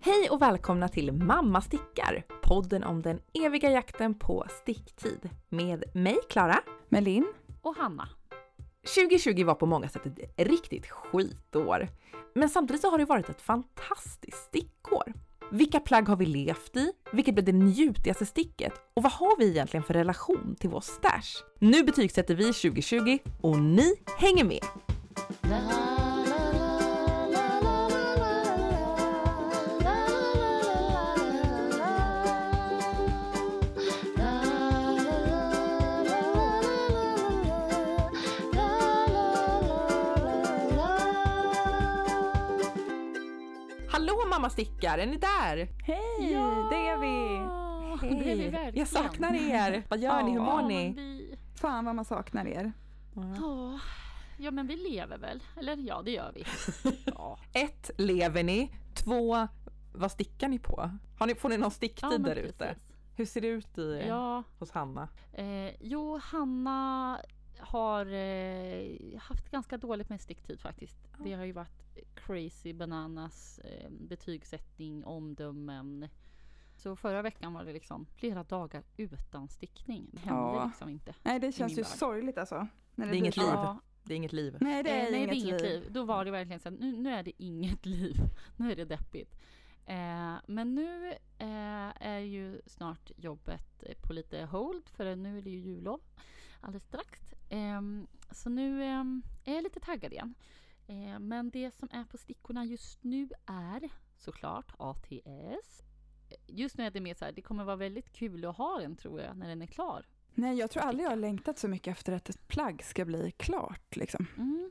Hej och välkomna till Mamma stickar, podden om den eviga jakten på sticktid. Med mig Klara. Melin. Och Hanna. 2020 var på många sätt ett riktigt skitår. Men samtidigt så har det varit ett fantastiskt stickår. Vilka plagg har vi levt i? Vilket blev det njutigaste sticket? Och vad har vi egentligen för relation till vår stash? Nu betygsätter vi 2020 och ni hänger med! Mamma stickar, är ni där? Hej, det är vi! Hej. Det är vi verkligen. Jag saknar er! Vad gör ni? Hur Ja, mår ni? Vi... Fan vad man saknar er. Ja. ja, men vi lever väl? Eller ja, det gör vi. Ja, Ett, lever ni? Två, vad stickar ni på? Har ni, får ni någon sticktid ja där ute? Hur ser det ut i, Ja, hos Hanna? eh, jo, Hanna har eh, haft ganska dåligt med sticktid faktiskt. Det har ju varit crazy bananas, eh, betygssättning, omdömen. Så förra veckan var det liksom flera dagar utan stickning. Det hände Ja. liksom inte. Nej det känns ju värld. sorgligt alltså. När Det är inget liv. Ja, Det är inget liv. Nej det är, Eh, nej, inget, det är inget liv. liv. Då var det verkligen så här, nu, nu är det inget liv. Nu är det deppigt. Eh, men nu eh, är ju snart jobbet på lite hold för nu är det ju jullov alldeles strax. Eh, så nu eh, är jag lite taggad igen. Eh, men det som är på stickorna just nu är såklart ATS. Just nu är det mer så här, det kommer vara väldigt kul att ha den tror jag när den är klar. Nej jag tror aldrig jag har längtat så mycket efter att ett plagg ska bli klart liksom. Mm.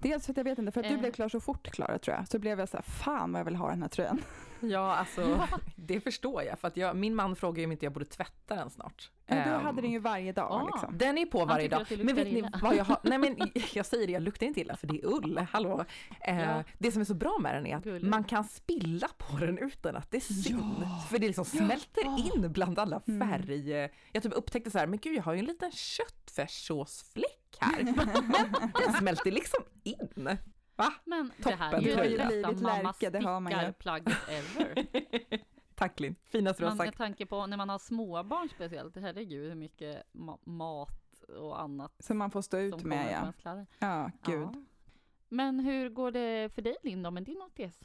Dels för att jag vet inte, för att du Eh. blev klar så fort Klara tror jag. Så blev jag så här, fan vad jag vill ha den här tröjan. Ja, alltså det förstår jag. För att jag, min man frågar ju om inte jag borde tvätta den snart. Men du Ehm, hade den ju varje dag ah. liksom. Den är på varje dag. Men vet ni vad jag har? Nej men jag säger det, jag luktar inte illa för det är ull. Hallå. Eh, Ja. Det som är så bra med den är att Gulligt. man kan spilla på den utan att det syns. Ja. För det liksom smälter Ah. in bland alla Mm. färg. Jag typ upptäckte så här, men gud jag har ju en liten köttfärssåsfläck här. den smälter liksom in. Va? Men det Toppen här är ju tröja. det Du har ju bästa blivit mamma Lärke, det har man ju. plagget ever. Tack Linn, finaste du har Man, med sagt. tanke på när man har småbarn speciellt, herregud hur mycket ma- mat och annat Som man får stå ut med ja. Ja, gud. Ja. Men hur går det för dig Linda med din ATS?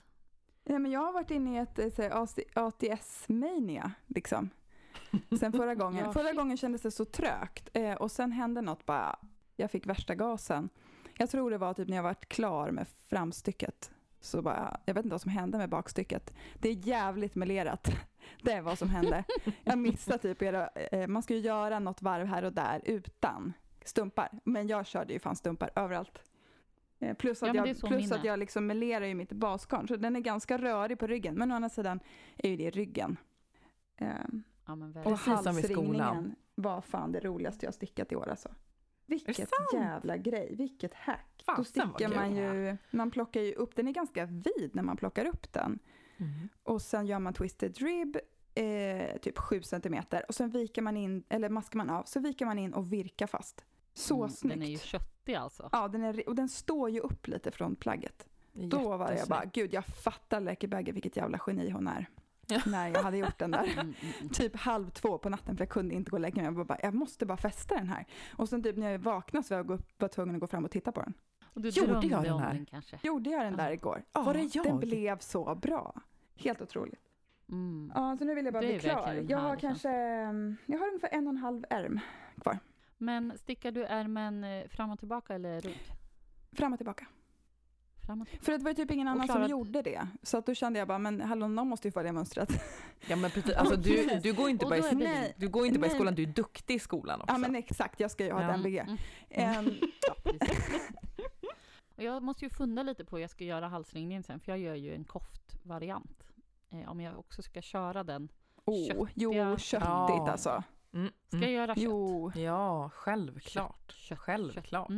Ja, men jag har varit inne i ett eh, ATS-mania liksom. Sen förra gången. Ja, förra gången kändes det så trögt eh, och sen hände något bara. Jag fick värsta gasen. Jag tror det var typ när jag varit klar med framstycket. Så bara, jag vet inte vad som hände med bakstycket. Det är jävligt melerat. Det är vad som hände. Jag missade typ era, eh, man ska ju göra något varv här och där utan stumpar. Men jag körde ju fan stumpar överallt. Eh, Plus Ja, att, är jag, plus att jag liksom melerar ju mitt basgarn. Så den är ganska rörig på ryggen. Men å andra sidan är ju det ryggen. Ehm, Ja men och verkligen. Precis som i skolan. halsringningen var fan det roligaste jag stickat i år alltså. Vilket jävla grej, vilket hack. Då Fasen, vad stickar man ju, man plockar ju upp, den är ganska vid när man plockar upp den. Mm. Och sen gör man twisted rib, eh, typ 7 centimeter. Och sen viker man in, eller maskar man av, så viker man in och virkar fast. Så Mm, snyggt. Den är ju köttig alltså. Ja, den är, och den står ju upp lite från plagget. Då var jag bara, gud jag fattar Läkebagge vilket jävla geni hon är. Ja. När jag hade gjort den där. Mm, mm, mm. Typ halv två på natten för jag kunde inte gå och lägga mig. Jag, bara, jag måste bara fästa den här. Och sen typ när jag vaknade så var jag gå- var tvungen att gå fram och titta på den. Och du Gjorde jag den här? den kanske? Gjorde jag den där Ja. igår? Var det jag? Den blev så bra. Helt otroligt. Mm. Ja, så nu vill jag bara Det bli är klar. Jag har kanske, jag har ungefär en och en halv ärm kvar. Men stickar du ärmen eh, fram och tillbaka eller runt? Fram och tillbaka. Fram och tillbaka. För det var ju typ ingen annan som gjorde det. Så att då kände jag bara, men hallå, någon måste ju få det mönstret. Ja men precis, alltså du, du går inte bara i, Nej. du går inte bara i skolan, du är duktig i skolan också. Ja men exakt, jag ska ju ha Ja. ett MVG. Mm. Ehm, Ja, precis. och jag måste ju funda lite på hur jag ska göra halsringningen sen, för jag gör ju en koftvariant. Eh, om jag också ska köra den. oh, Köttiga- jo, köttigt Ja. alltså. Mm, Ska mm. jag göra kött? Jo. Ja, självklart. Kött, kött, Självklart.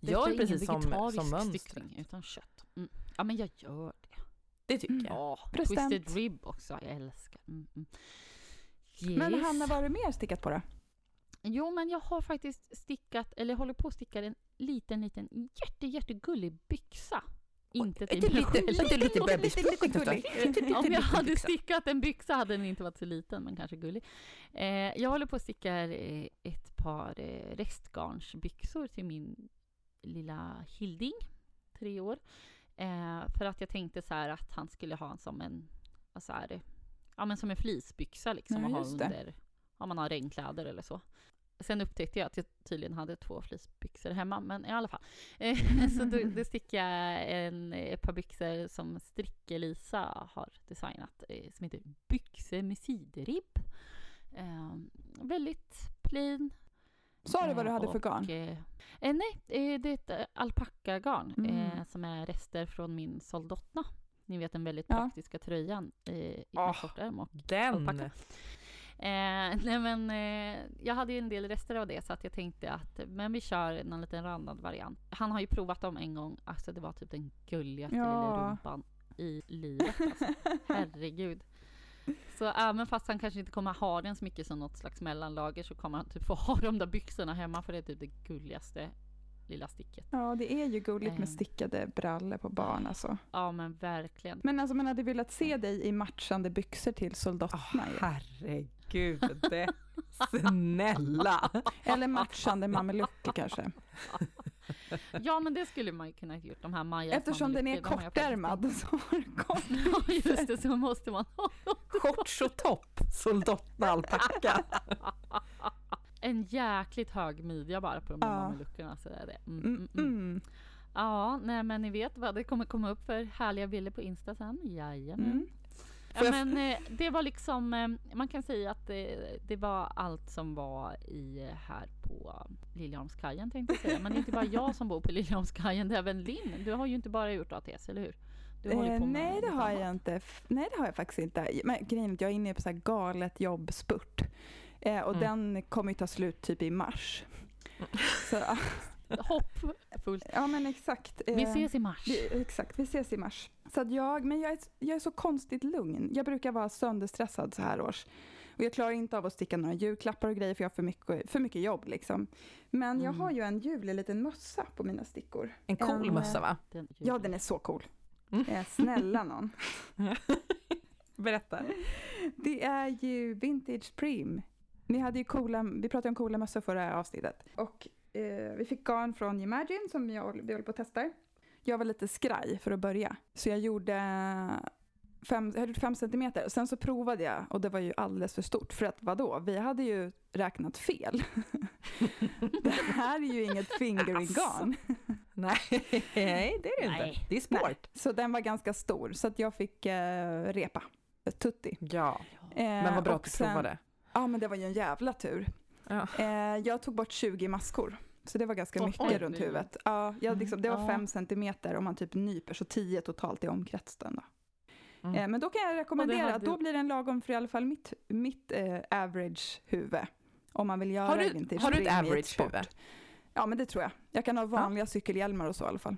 Mm. Gör är precis som, som mönstret. stickning, utan kött. Mm. Ja, men jag gör det. Det tycker jag. Ja, twisted rib också. Jag älskar. Mm, mm. Men Yes. Hanna, vad har du mer stickat på då? Jo, men jag har faktiskt stickat, eller håller på att sticka en liten, liten jätte, jättegullig byxa Inte till mig själv. lite, lite bebis. Lite gullig. Om jag hade stickat en byxa hade den inte varit så liten, men kanske gullig. Eh, jag håller på att sticka eh, ett par eh, restgarnsbyxor till min lilla Hilding, tre år. Eh, för att jag tänkte så här att han skulle ha en som en, så här, ja men som en fleecebyxa liksom Ja, att ha under, om man har regnkläder eller så. Sen upptäckte jag att jag tydligen hade två fleecebyxor hemma, men i alla fall. Eh, så då, då stickade jag en, ett par byxor som Stricke-Lisa har designat, eh, som heter Byxor med sidribb. Eh, väldigt plain. Sa du vad du eh, hade för och, garn? Eh, eh, nej, eh, det är ett alpackagarn Mm. eh, som är rester från min Soldotna. Ni vet den väldigt Ja. praktiska tröjan i Åh. oh. kortärm och Den! alpacka. Eh, nej men eh, jag hade ju en del rester av det så att jag tänkte att men vi kör någon liten randad variant. Han har ju provat dem en gång, alltså det var typ den gulligaste Ja. lilla rumpan i livet alltså. Herregud. Så även fast han kanske inte kommer ha den så mycket som något slags mellanlager så kommer han typ få ha de där byxorna hemma för det är typ det gulligaste lilla sticket. Ja, det är ju gulligt Eh. med stickade brallor på barn alltså. Ja men verkligen. Men alltså man hade velat se dig i matchande byxor till soldaterna ju. herregud. det- Snälla! Eller matchande mamelucker kanske. Ja men det skulle man ju kunna ha gjort. De här Majas Eftersom den är mamelucker, de kortärmad så har du kort. Ja just det, så måste man ha. Shorts och topp, soldatna alpacka. En jäkligt hög midja bara på de här Ja. mameluckerna. Så är det. Mm, Mm, mm, mm. mm. Ja, nej men ni vet vad det kommer komma upp för härliga bilder på Insta sen. Jajamän. Mm. Ja, men eh, det var liksom, eh, man kan säga att det, det var allt som var i här på Liljeholmskajen tänkte jag säga. Men det är inte bara jag som bor på Liljeholmskajen, det är även Linn. Du har ju inte bara gjort ATS, eller hur? Eh, nej, det har annat. jag inte. Nej, det har jag faktiskt inte. Men grejen jag är inne på så här galet jobbspurt. Eh, och Mm. den kommer ju ta slut typ i mars. Så, ja, Hoppfullt. ja, men exakt. Vi Eh, ses i mars. vi, exakt, vi ses i mars. Så att jag, men jag är, jag är så konstigt lugn. Jag brukar vara sönderstressad så här års. Och jag klarar inte av att sticka några julklappar och grejer för jag har för mycket, för mycket jobb liksom. Men jag Mm. har ju en julig liten mössa på mina stickor. En cool En, eh, mössa va? Den, Ja, den är så cool. Mm. Eh, snälla någon. Berätta. Det är ju Vintage Prim. Ni hade ju coola, vi pratade om coola mössor förra avsnittet. Och eh, vi fick garn från Imagine som jag, vi håller på att testa. Jag var lite skraj för att börja. Så jag gjorde fem, jag gjorde fem centimeter. Sen så provade jag och det var ju alldeles för stort. För att vadå, vi hade ju räknat fel. det här är ju inget fingering garn. Nej, nej, det är det Nej. inte. Det är sport. Så den var ganska stor så att jag fick eh, repa. Tutti. Ja, Eh, men vad bra att du provade. Ja men det var ju en jävla tur. Ja. Eh, jag tog bort 20 maskor. Så det var ganska Oj, mycket oj. runt huvudet. Ja, jag, liksom, det var Ja. fem centimeter om man typ nyper, så 10 totalt i omkretsen. Då. Mm. Eh, men då kan jag rekommendera, hade- då blir den lagom för i alla fall mitt, mitt eh, average huvud. Om man vill göra Har du, vintage har du ett average sport. huvud? Ja men det tror jag. Jag kan ha vanliga cykelhjälmar och så i alla fall.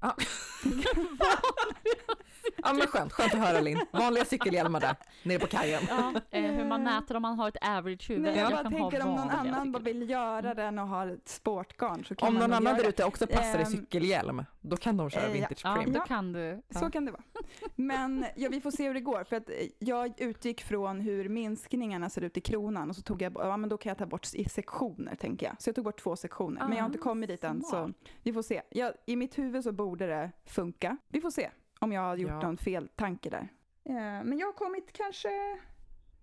Ja. ja men skönt, skönt att höra Linn. Vanliga cykelhjälmar där, nere på kajen. Ja, eh, hur man mäter om man har ett average huvud. Nej, jag, bara tänker om någon annan bara vill göra den och har ett sportgarn så kan Om man någon annan där ute också passar i Ehm, cykelhjälm, då kan de köra eh, ja. vintage Ja, då Ja. kan du. Så kan det vara. Men ja, vi får se hur det går. För att eh, jag utgick från hur minskningarna ser ut i kronan och så tog jag, ja men då kan jag ta bort i sektioner tänker jag. Så jag tog bort två sektioner. men jag har inte Ah, kommit dit än så vi får se. Jag, I mitt huvud så borde det funka. Vi får se om jag har gjort Ja. någon fel tanke där. Eh, men jag har kommit kanske,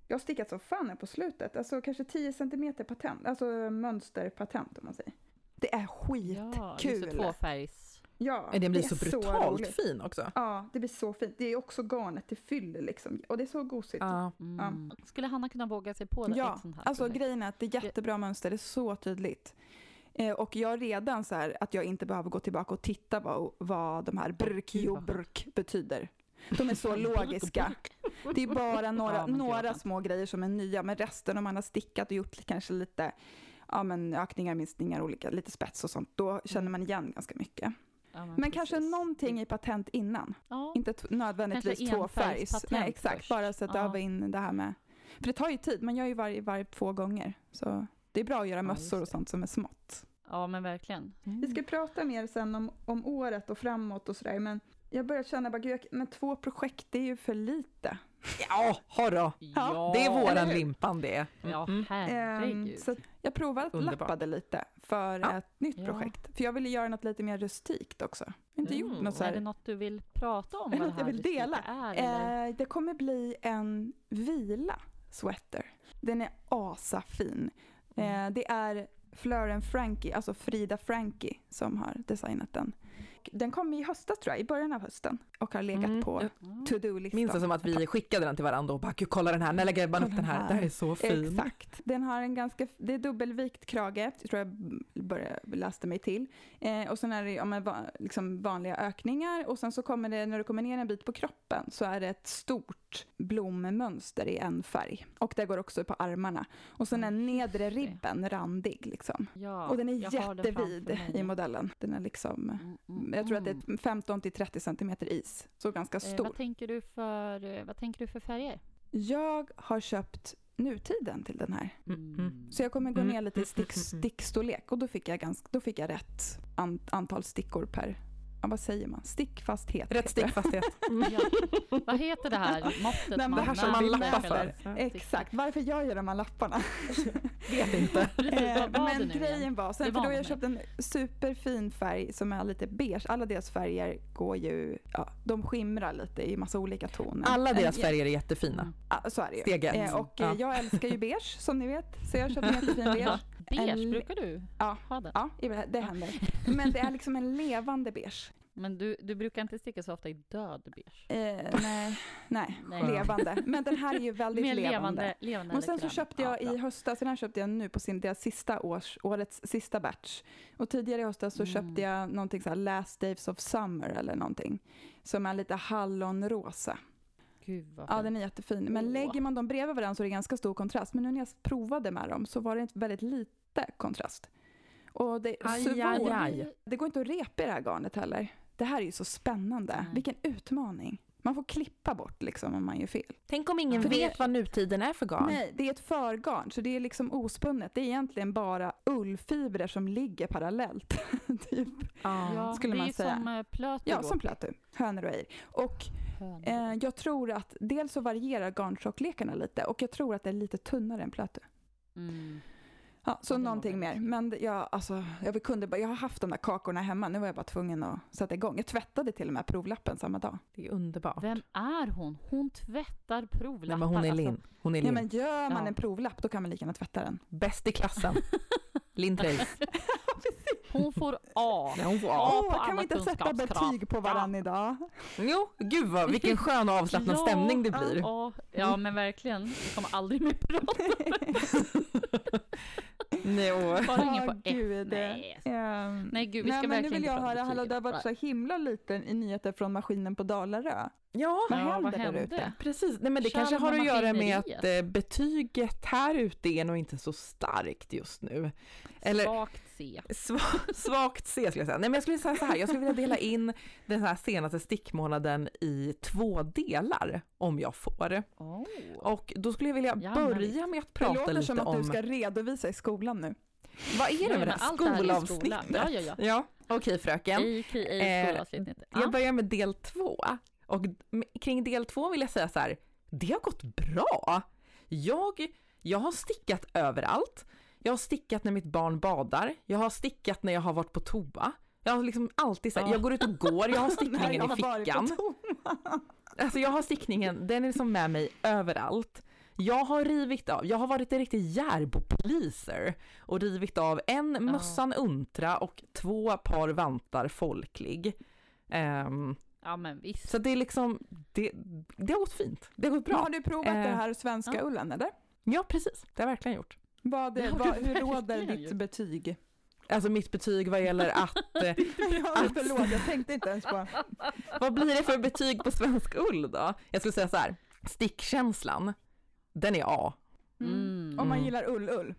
jag har stickat så fan här på slutet. Alltså kanske 10 centimeter patent, alltså mönsterpatent om man säger. Det är Ja, skitkul. just det, tvåfärgs. Ja, Men den blir det så brutalt roligt. fin också. Ja, det blir så fint. Det är också garnet det fyller liksom. Och det är så gosigt. Ja. Mm. Skulle Hanna kunna våga sig på Ja, ett sånt här alltså projekt? grejen är att det är jättebra mönster, det är så tydligt. Eh, och jag redan så här att jag inte behöver gå tillbaka och titta vad, vad de här brk jo brk betyder. De är så logiska. Det är bara några, Ja, men några små grejer som är nya, men resten om man har stickat och gjort kanske lite ja, men ökningar, minskningar, olika, lite spets och sånt, då känner man igen ganska mycket. Ja, Men kanske precis. någonting i patent innan. Ja, Inte nödvändigtvis Kanske tvåfärgs. Nej, exakt. först. Bara att Ja. öva in det här med... För det tar ju tid. Man gör ju varje, varje två gånger. Så det är bra att göra Ja, mössor och sånt som är smått. ja, men verkligen. Vi ska prata mer sen om, om året och framåt och sådär. Men jag börjar känna bara, gud, men två projekt, det är ju för lite. Ja, hörru. Ja, Det är våran? Limpan det. Ja, Mm. Ehm, herregud. så att jag provade att Underbart. lappade lite för Ja. ett nytt Ja. projekt. För jag ville göra något lite mer rustikt också. Jag har inte gjort Mm. något så är det här. något du vill prata om? Är det något jag här vill dela? Är? Eh, det kommer bli en vila sweater. Den är asafin. Mm. Eh, det är Flören Frankie, alltså Frida Frankie, som har designat den. Den kom i höstas tror jag, i början av hösten och har legat Mm. på to-do-listan. Minns det som att vi skickade den till varandra och bara, gud kolla den här, när lägger man upp den här? den Den här är så fin. Exakt. Den har en ganska, det är dubbelvikt krage, jag tror jag började läste mig till. Eh, och sen är det ja, men, va, liksom vanliga ökningar och sen så kommer det, när du kommer ner en bit på kroppen så är det ett stort blommönster i en färg. Och det går också på armarna. Och sen är nedre ribben randig liksom. Ja, och den är den jättevid mig. i modellen. Den är liksom, Mm, mm, jag tror att det mm. är 15 till 30 centimeter is. Så ganska Eh, stor. vad, tänker du för, eh, vad tänker du för färger? Jag har köpt nutiden till den här. Mm, mm. Så jag kommer gå Mm, ner lite i mm, stick, mm, mm. stickstorlek och då fick jag, ganska, då fick jag rätt an, antal stickor per, ja, vad säger man, stickfasthet. Rätt stickfasthet. Ja. Vad heter det här måttet Nej, men Det här som man lappar för. Exakt, varför gör jag de här lapparna? Vet inte. Precis, Eh, men grejen var, sen, för då har jag köpt en superfin färg som är lite beige. Alla deras färger går ju, ja, de skimrar lite i massa olika toner. Alla deras färger är jättefina. Mm. Så är det ju. Steg ett. Eh, och eh, Ja. jag älskar ju beige som ni vet. Så jag köpte en jättefin beige. Beige, brukar du Ja. ha det? Ja, det händer. Men det är liksom en levande beige. Men du, du brukar inte sticka så ofta i död beige? Eh, nej, nej, Nej. levande. Men den här är ju väldigt Mer levande. levande, Och sen så köpte jag Ja, i höstas, den här köpte jag nu på sin, deras sista års, årets sista batch. Och tidigare i höstas så Mm. köpte jag någonting så här Last Days of Summer eller någonting. Som är lite hallonrosa. Gud vad Ja, den är jättefin. Men lägger man dem bredvid varandra så är det ganska stor kontrast. Men nu när jag provade med dem så var det väldigt lite kontrast. Och det, Aj, aj, aj. det går inte att repa i det här garnet heller. Det här är ju så spännande. Nej. Vilken utmaning. Man får klippa bort liksom om man gör fel. Tänk om ingen För det- vet vad nutiden är för garn. Nej, det är ett förgarn, så det är liksom ospunnet. Det är egentligen bara ullfibrer som ligger parallellt. typ. Ja. Ja, skulle det man är säga. som uh, plötu Ja, som plötu. Hönor och ejr. Och eh, jag tror att dels så varierar garntjockleken lite och jag tror att det är lite tunnare än plötu. Mm. Ja, så Ja, någonting mer. Men jag, alltså, jag, kunde bara, jag har haft de där kakorna hemma, nu var jag bara tvungen att sätta igång. Jag tvättade till och med provlappen samma dag. Det är underbart. Vem är hon? Hon tvättar provlappar. Nej, men hon är alltså. Linn. Hon är Ja, Linn. men gör man Ja. en provlapp då kan man lika gärna tvätta den. Bäst i klassen. Linn. Hon får A. Ja, hon får Ja, A. på Åh, kan vi inte sätta betyg på varandra idag? Jo, gud vad, vilken skön och avslappnad Ja, stämning det blir. Ja, ja men verkligen. Vi kommer aldrig mer prata. Nej, Bara ingen på F. gud. Nej. Ehm, Nej gud, vi ska Nej, men nu verkligen vill jag höra, hallå, det har varit så himla lite i nyheter från maskinen på Dalarö. ja, Vad Ja, händer vad där ute? precis. Nej, men det kanske Chalmar har att göra med att eh, betyget här ute är nog inte så starkt just nu. Eller Svagt C. sva- svagt C skulle jag säga. Nej, men jag skulle säga så här, jag skulle vilja dela in den här senaste stickmånaden i två delar om jag får. Oh. Och då skulle jag vilja Ja, börja med att Det prata låter lite som att om du ska redovisa i skolan nu. vad är det med det här det i skolavsnittet? skolan. Ja, ja, ja. Ja, okej fröken. A.k.a. Eh, skolavsnittet. Ja. Jag börjar med del två. Och kring del två vill jag säga så här, det har gått bra. Jag, jag har stickat överallt. Jag har stickat när mitt barn badar. Jag har stickat när jag har varit på toa. Jag har liksom alltid så här, Ja. jag går ut och går, jag har Nej, stickningen jag i har på fickan. Alltså jag har stickningen, den är liksom med mig överallt. Jag har rivit av, jag har varit en riktig Järbo-pleaser och rivit av en mössan Untra och två par vantar Folklig. Ehm, ja men visst. så det är liksom, det, det har gått fint. Det har gått Men bra. Har du provat Eh, det här svenska ja. ullen eller? Ja, precis. Det har jag verkligen gjort. Vad, Det vad, hur råder ditt betyg? Alltså mitt betyg vad gäller att, eh, ja, förlåt, jag tänkte inte ens på... vad blir det för betyg på svensk ull då? Jag skulle säga så här, stickkänslan, den är A. Mm. Om man Mm. gillar ull-ull.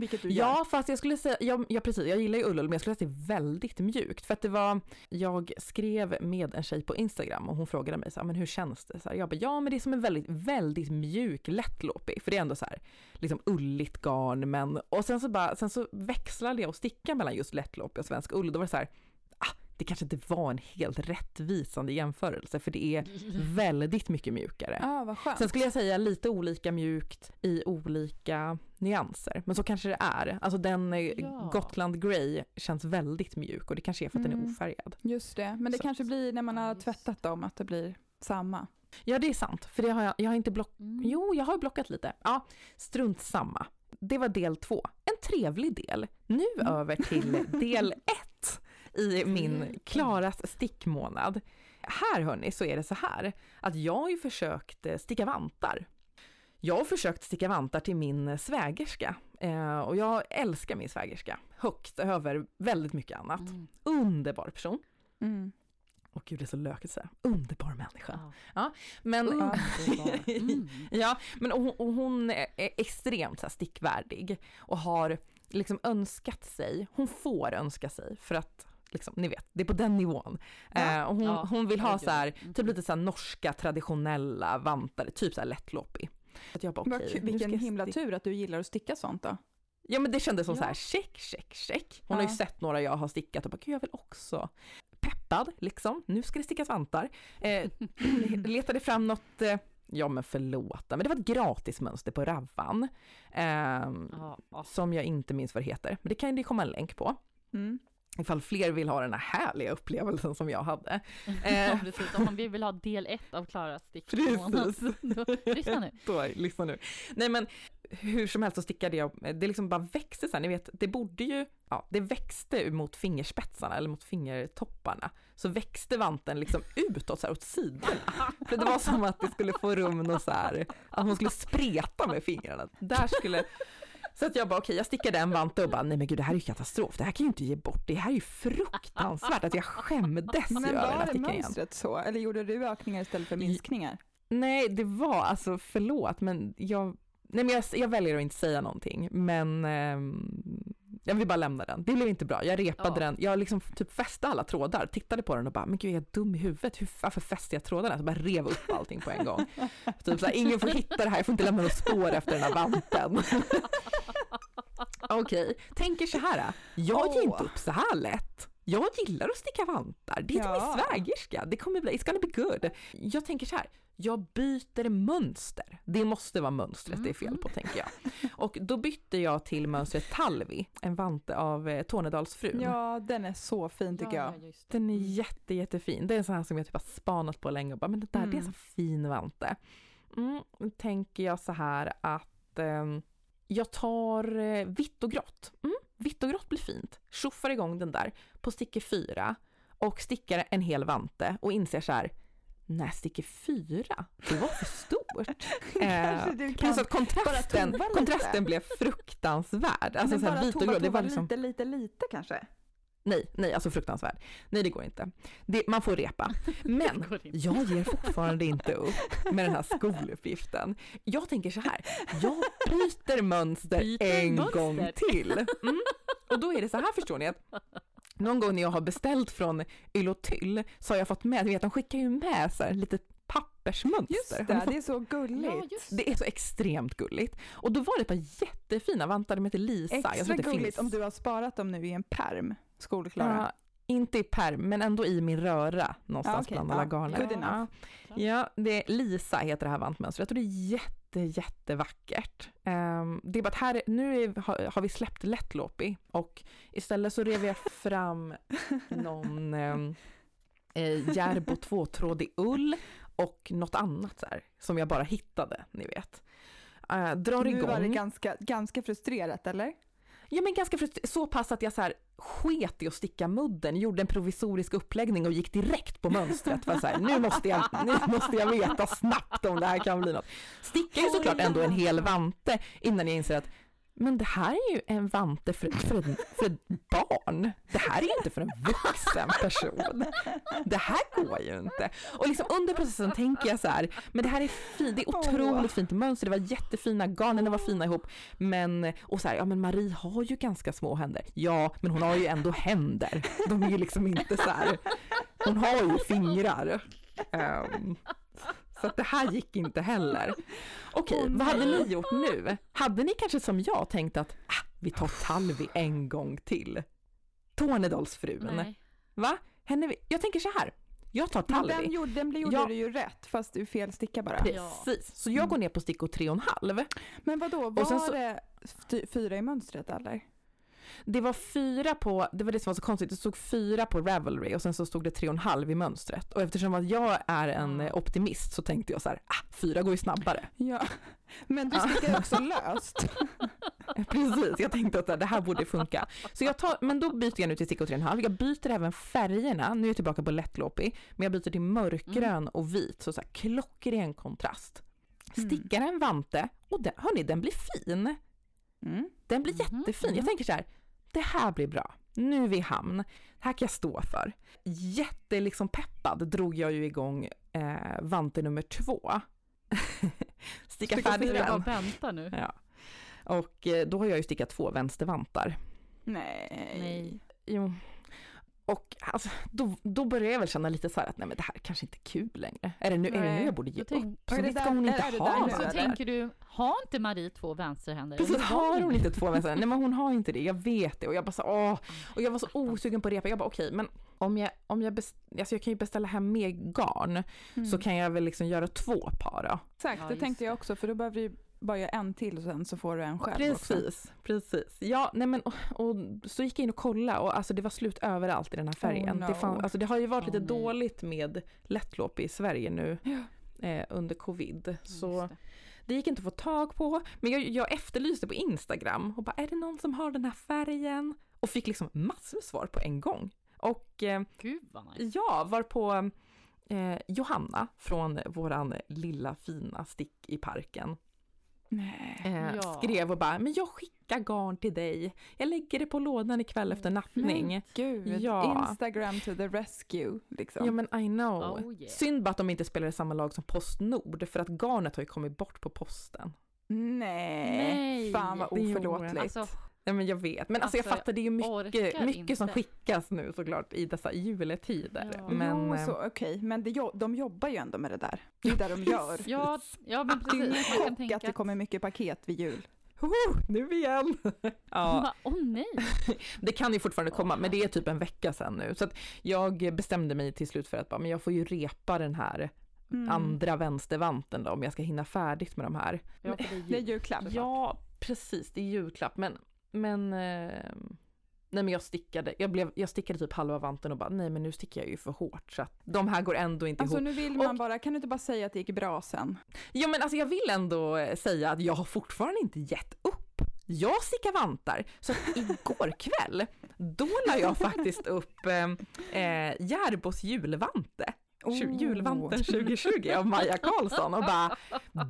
Vilket du gör. Ja, fast jag skulle säga, ja, ja precis, jag gillar ju ull, men jag skulle säga att det är väldigt mjukt. För att det var, jag skrev med en tjej på Instagram och hon frågade mig så här, men hur känns det? Så här, jag bara, ja men det är som en väldigt, väldigt mjuk lättloppig, för det är ändå så här, liksom ulligt garn, men, och sen så bara, sen så växlade jag och sticka mellan just lättloppig och svensk ull, då var det så här, ah, det kanske inte var en helt rättvisande jämförelse för det är väldigt mycket mjukare. Skönt. Sen skulle jag säga lite olika mjukt i olika nyanser, men så kanske det är. Alltså den Ja. Gotland Grey känns väldigt mjuk och det kanske är för att den är Mm. ofärgad. Just det, men det Så- kanske blir när man har tvättat dem att det blir samma. Ja, det är sant, för det har jag, jag har inte block... Mm. Jo, jag har blockat lite. Ja, strunt samma. Det var del två. En trevlig del. Nu Mm. över till del ett i min Klaras stickmånad. Här hörni så är det så här att jag har ju försökt eh, sticka vantar. Jag har försökt sticka vantar till min svägerska eh, och jag älskar min svägerska högt över väldigt mycket annat. Mm. Underbar person. Mm. Och gud det är så lökigt att säga. Underbar människa. Ja. Men Underbar. Mm. Ja, men och, hon- och hon är extremt så här, stickvärdig och har liksom önskat sig, hon får önska sig för att Liksom, ni vet, det är på den nivån. Ja. Eh, och hon, Ja, hon vill ha så här, typ lite så här norska traditionella vantar, typ så här lättloppig. Att jag bara, ska vilken himla tur att du gillar att sticka sånt då. Ja men det kändes som så här Ja. check, check, check. Hon har Ja. ju sett några jag har stickat och bara, gud jag vill också. Peppad liksom, nu ska det stickas vantar. Eh, letade fram något, eh, ja men förlåta, men det var ett gratismönster på Ravvan. Ja, ja. som jag inte minns vad det heter, men det kan det komma en länk på. Mm. Ifall fler vill ha den här härliga upplevelsen som jag hade. Ja, Eh, precis. Om man vill ha del ett av Klaras stickmånad. Precis. Då, lyssna nu. Då, lyssna nu. Nej men hur som helst så stickade jag, det liksom bara växte här, ni vet, det borde ju, ja, det växte mot fingerspetsarna eller mot fingertopparna. Så växte vanten liksom utåt så här åt sidorna. För det var som att det skulle få rum och så här, att man skulle spreta med fingrarna. Där skulle, så att jag bara okej, jag stickade en vante och bara nej men gud det här är ju katastrof, det här kan jag ju inte ge bort, det här är ju fruktansvärt att jag skämdes Men ju över den stickningen. mönstret så? Eller gjorde du ökningar istället för minskningar? Nej, det var alltså förlåt, men jag, nej men jag, jag väljer att inte säga någonting, men ehm, jag vill bara lämna den. Det blev inte bra. Jag repade Ja. den, jag liksom typ fäste alla trådar, tittade på den och bara, men gud jag är dum i huvudet, Hur, varför fäste jag trådarna? Så bara rev upp allting på en gång. typ såhär, ingen får hitta det här, jag får inte lämna något spår efter den här vanten. Okej, tänker så här, jag ger inte upp så här lätt. Jag gillar att sticka vantar, det är Ja. min svägerska, det kommer bli, it's gonna be good. Jag tänker så här, jag byter mönster. Det måste vara mönstret det är fel på tänker jag. Och då bytte jag till mönstret Talvi, en vante av eh, Tornedalsfrun. Ja, den är så fin tycker jag. Ja, just det. Den är Mm. jätte, jättefin. Det är en sån här som jag typ har spanat på länge och bara, men det där det är en så Mm. fin vante. Mm, tänker jag så här att ehm, jag tar eh, vitt och grått. Mm, vitt och grått blir fint. Tjoffar igång den där på sticker fyra och stickar en hel vante och inser så här, nej sticker fyra, det var för stort. eh, plus att kontrasten, tova lite. kontrasten blev fruktansvärd. Alltså men så här, bara vit och grått, det var liksom lite, lite, lite kanske. Nej, nej, alltså fruktansvärd. Nej, det går inte. Det, man får repa. Men jag ger fortfarande inte upp med den här skoluppgiften. Jag tänker så här, jag byter mönster Byter en mönster. gång till. Mm. Och då är det så här förstår ni att någon gång när jag har beställt från Yllotyll så har jag fått med, ni vet de skickar ju med så här lite pappersmönster. Just det, fått det är så gulligt. Ja, det är så extremt gulligt. Och då var det ett par jättefina vantar, de heter Lisa. Extra gulligt finns. om du har sparat dem nu i en perm, skolklara. Ja, inte i perm, men ändå i min röra någonstans Ja, okej. bland alla Ja, garner. good enough. Ja, ja, det är Lisa heter det här vantmönstret och det är jätte, jättevackert. Ehm, det är bara att här, nu är, har, har vi släppt lättloppig och istället så rev jag fram någon um, eh, Järbo tvåtrådig ull och något annat så här, som jag bara hittade, ni vet. Uh, drar nu igång. var det ganska, ganska frustrerat eller? Ja men ganska frustrerande. så pass att jag så här sket i att sticka mudden, gjorde en provisorisk uppläggning och gick direkt på mönstret för så här, nu måste jag, nu måste jag veta snabbt om det här kan bli något. Stickar ju såklart ändå en hel vante innan jag inser att men det här är ju en vante för, för, ett, för ett barn. Det här är ju inte för en vuxen person. Det här går ju inte. Och liksom under processen tänker jag så här, men det här är fint, det är otroligt fint mönster, det var jättefina, garnen var fina ihop, men, och så här, ja men Marie har ju ganska små händer. Ja, men hon har ju ändå händer. De är ju liksom inte så här, hon har ju fingrar. Um, så att det här gick inte heller. Okej, Åh, vad hade ni gjort nu? Hade ni kanske som jag tänkt att ah, vi tar Talvi en gång till? Tornedalsfrun. Nej. Va? henne, jag tänker så här. Jag tar Men den gjorde, den gjorde Ja. du ju rätt fast du fel sticka bara. Precis. Så jag går ner på stickor tre och en halv. Men vad då var sen så- det fy- fyra i mönstret eller? Det var fyra på, det var det som var så konstigt, det stod fyra på Ravelry och sen så stod det tre och en halv i mönstret. Och eftersom att jag är en optimist så tänkte jag så här, ah, fyra går ju snabbare. Ja. Men du stickar också löst. Precis, jag tänkte att det här borde funka. Så jag tar, men då byter jag nu till stickor tre och en halv. Jag byter även färgerna, nu är jag tillbaka på lättloppig, men jag byter till mörkgrön och vit, så, så här klockren kontrast. Mm. Stickar en vante och den, hörni, den blir fin. Mm. Den blir Mhm, jättefin. Jag mhm. tänker så här, det här blir bra. Nu är vi i hamn. Det här kan jag stå för. Jätte liksom peppad drog jag ju igång eh, vante nummer två. Sticka Sticka färdigt Jag bara den. vänta nu. Ja. Och eh, då har jag ju stickat två vänstervantar. Nej. Nej. Jo. Och alltså, då, då börjar jag väl känna lite så här att nej men det här kanske inte är kul längre. Är det nu, är det nu jag borde ge tänk- upp? Så det visst ska där- hon inte det ha det Så tänker du, har inte Marie två vänsterhänder? Precis, har hon inte två vänster? Nej men hon har inte det, jag vet det. Och jag bara så, åh. Och jag var så osugen på repa. Jag bara okej, men om jag, om jag, best, alltså jag kan ju beställa hem mer garn Mm. så kan jag väl liksom göra två par då. Exakt, Ja, det tänkte jag också för då behöver du bara göra en till och sen så får du en själv också. Precis, precis. Ja, nej men och, och så gick jag in och kollade och alltså det var slut överallt i den här färgen. Oh, no. det, fan, alltså det har ju varit Åh, lite nej. dåligt med lättlopp i Sverige nu Ja. eh, under covid. Så Just det. det gick inte att få tag på. Men jag, jag efterlyste på Instagram och bara är det någon som har den här färgen? Och fick liksom massor svar på en gång. Och eh, Gud vad nice. ja, var på eh, Johanna från våran lilla fina stick i parken Nej. eh, Ja. skrev och bara, men jag skickar garn till dig. Jag lägger det på lådan ikväll efter nattning. Men gud, Ja. Instagram to the rescue liksom. Ja men I know. Oh, yeah. Synd bara att de inte spelar i samma lag som Postnord för att garnet har ju kommit bort på posten. Nej. Nej. fan vad oförlåtligt. Alltså, Nej men jag vet, men alltså, jag Alltså, fattar det är ju mycket, mycket som skickas nu såklart i dessa juletider. Ja. Men jo, eh, så okej, men det, de jobbar ju ändå med det där. Det är det de gör. ja, ja men Det är precis. Kan chock att det kommer mycket paket vid jul. Woho, nu igen! ja, Åh nej. det kan ju fortfarande komma, men det är typ en vecka sedan nu. Så att jag bestämde mig till slut för att bara, men jag får ju repa den här Mm. andra vänstervanten då om jag ska hinna färdigt med de här. Ja, det är julklapp. Ja, precis, det är julklapp, men, men eh, Nej men jag stickade, jag, blev, jag stickade typ halva vanten och bara nej men nu stickar jag ju för hårt så att de här går ändå inte Alltså ihop. nu vill man Och- bara, kan du inte bara säga att det gick bra sen? Ja men alltså jag vill ändå eh, säga att jag har fortfarande inte gett upp. Jag stickar vantar, så igår kväll, då la jag faktiskt upp eh, eh, Järbos julvante. Oh. Julvanten 2020 av Maja Karlsson och bara,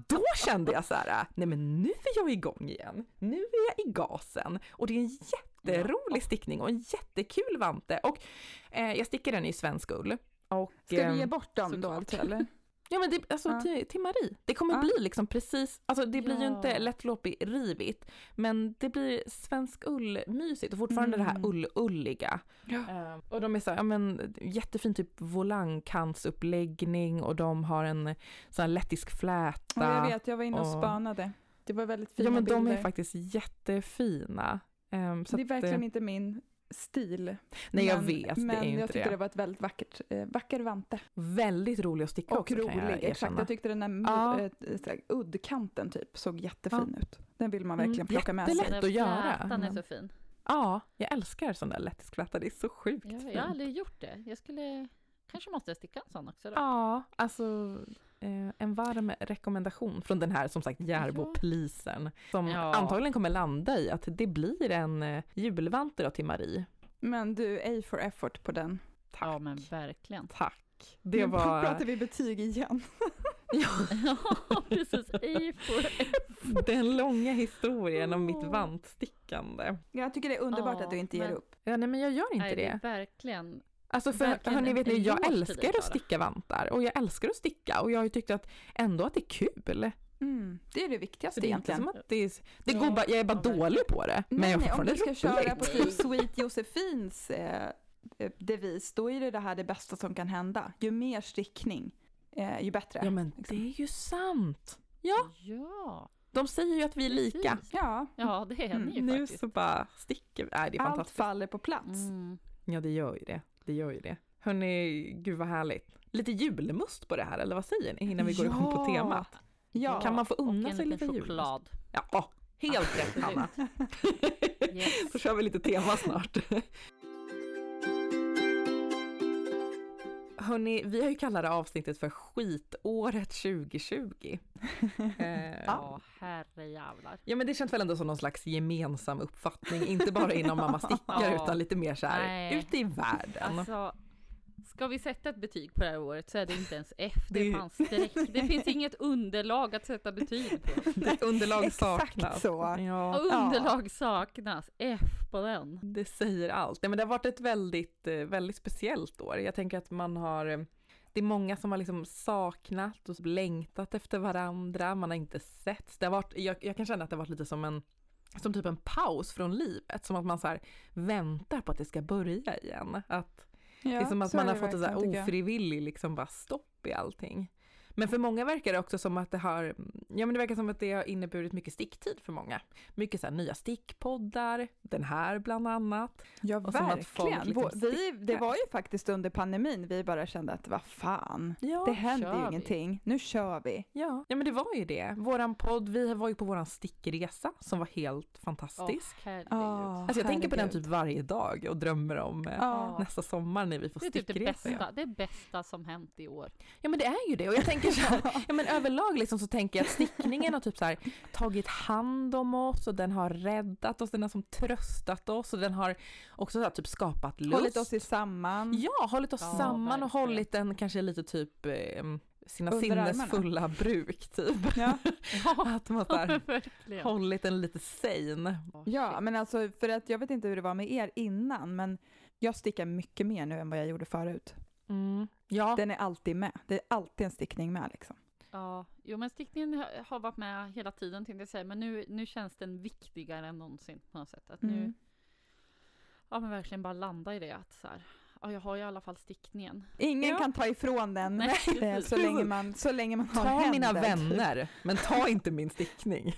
då kände jag så här, nej men nu är jag igång igen. Nu är jag i gasen och det är en jätterolig stickning och en jättekul vante och eh, jag stickar den i svensk ull. Och, Ska vi ehm, ge bort dem då alltså eller? Ja men det, alltså Ja. till, till Marie. Det kommer Ja. bli liksom precis, alltså det blir ju Ja. inte lättloppig rivigt, men det blir svensk ull mysigt och fortfarande det här Mm. ull-ulliga. Eh, och de är så här, ja men jättefin typ volangkantsuppläggning och de har en sån här lettisk fläta. Ja, jag vet, jag var inne och och- spanade. Det var väldigt fina ja men de bilder. är faktiskt jättefina. Så det är att, verkligen eh, inte min stil. Nej jag men, vet, men det är ju jag inte tyckte det. det. var ett väldigt vackert, eh, vacker vante. Väldigt rolig att sticka Och också rolig, kan jag exakt. erkänna. Jag tyckte den där Ja. ja. eh, uddkanten typ såg jättefin ut. Den vill man verkligen Mm, plocka med jättelätt. sig. Lätt att göra. Flätan är Mm. så fin. Ja, jag älskar sån där lettisk fläta, det är så sjukt Jag, fint. jag har aldrig gjort det. Jag skulle, kanske måste sticka en sån också då. Ja, alltså eh, en varm rekommendation från den här som sagt Järbo-plisen som Ja. antagligen kommer landa i att det blir en eh, julvante då till Marie. Men du, A for effort på den. Tack. Ja men verkligen. Tack. Det Nu var pratar vi betyg igen. ja, ja precis. A for den långa historien om mitt vantstickande. Jag tycker det är underbart Ja, att du inte ger men- upp. Ja, nej men jag gör inte Nej, det det. verkligen. Alltså för verkligen hörni vet ni, jag älskar att sticka vantar och jag älskar att sticka och jag har ju tyckt att ändå att det är kul. Mm. Det är det viktigaste det är inte egentligen. som att det är, det går bara, jag är bara dålig på det. Men Nej, jag nej, om du ska köra på typ Sweet Josefins eh, eh, devis, då är det det här det bästa som kan hända. Ju mer stickning, eh, ju bättre. Ja men liksom. det är ju sant. Ja, Ja. de säger ju att vi är lika. Precis. Ja, Ja det är Mm. ni ju Nu faktiskt. så bara sticker vi. Nej, det är allt fantastiskt. faller på plats. Mm. Ja, det gör ju det. Det gör ju det. Hörni, gud vad härligt. Lite julmust på det här, eller vad säger ni? Innan vi går igång på Ja. temat. Ja. Kan man få unna en sig lite julmust? choklad. Ja, helt rätt. Hanna. Yes. Då kör vi lite tema snart. Hörni, vi har ju kallat det avsnittet för skitåret 2020. Eh, Ja, herrejävlar. Ja men det känns väl ändå som någon slags gemensam uppfattning, inte bara inom Mamma Stickar Ja. utan lite mer så här Nej. ute i världen. Alltså, ska vi sätta ett betyg på det här året så är det inte ens F, det är fan streck. Det finns inget underlag att sätta betyg på. Det underlag Exakt saknas. så. Ja, Underlag saknas, F på den. det säger allt. Nej, men det har varit ett väldigt, eh, väldigt speciellt år. Jag tänker att man har eh, det är många som har liksom saknat och längtat efter varandra, man har inte setts. Det har varit, jag, jag kan känna att det har varit lite som en som typ en paus från livet, som att man så väntar på att det ska börja igen. Att Ja, det är som att man har fått jag. ofrivillig liksom bara stopp i allting. Men för många verkar det också som att det har, ja men det verkar som att det har inneburit mycket sticktid för många. Mycket så här nya stickpoddar, den här bland annat. Ja, Och verkligen. liksom vi, det var ju faktiskt under pandemin vi bara kände att vad fan, Ja, det händer ju vi. ingenting. Nu kör vi. ja. ja men det var ju det. Våran podd, vi var ju på våran stickresa som var helt fantastisk. herregud. Ja, alltså jag tänker på den herregud. typ varje dag och drömmer om Ja. nästa sommar när vi får Det är typ det stickresa. bästa, det är bästa som hänt i år. Ja men det är ju det och jag tänker så här, ja men överlag liksom så tänker jag att stickningen har typ så här tagit hand om oss och den har räddat oss, den har som tröstat oss och den har också så här typ skapat lust. Hållit oss i samman. Ja, hållit oss Ja, samman och verkligen. hållit den kanske lite typ eh, sina sinnesfulla bruk typ. Ja. Att man verkligen. hållit den lite sane. Åh, ja, men alltså för att jag vet inte hur det var med er innan, men jag stickar mycket mer nu än vad jag gjorde förut. Mm. Ja, Den är alltid med. Det är alltid en stickning med liksom. Ja, jo men stickningen har- varit med hela tiden tänkte jag säga, men nu, nu känns den viktigare än någonsin på något sätt. Att nu, Mm. ja men verkligen bara landa i det att så här, ja jag har i alla fall stickningen. Ingen Ja. kan ta ifrån den Nej, eh, så, länge man, så länge man har ta händer. mina vänner, men ta inte min stickning.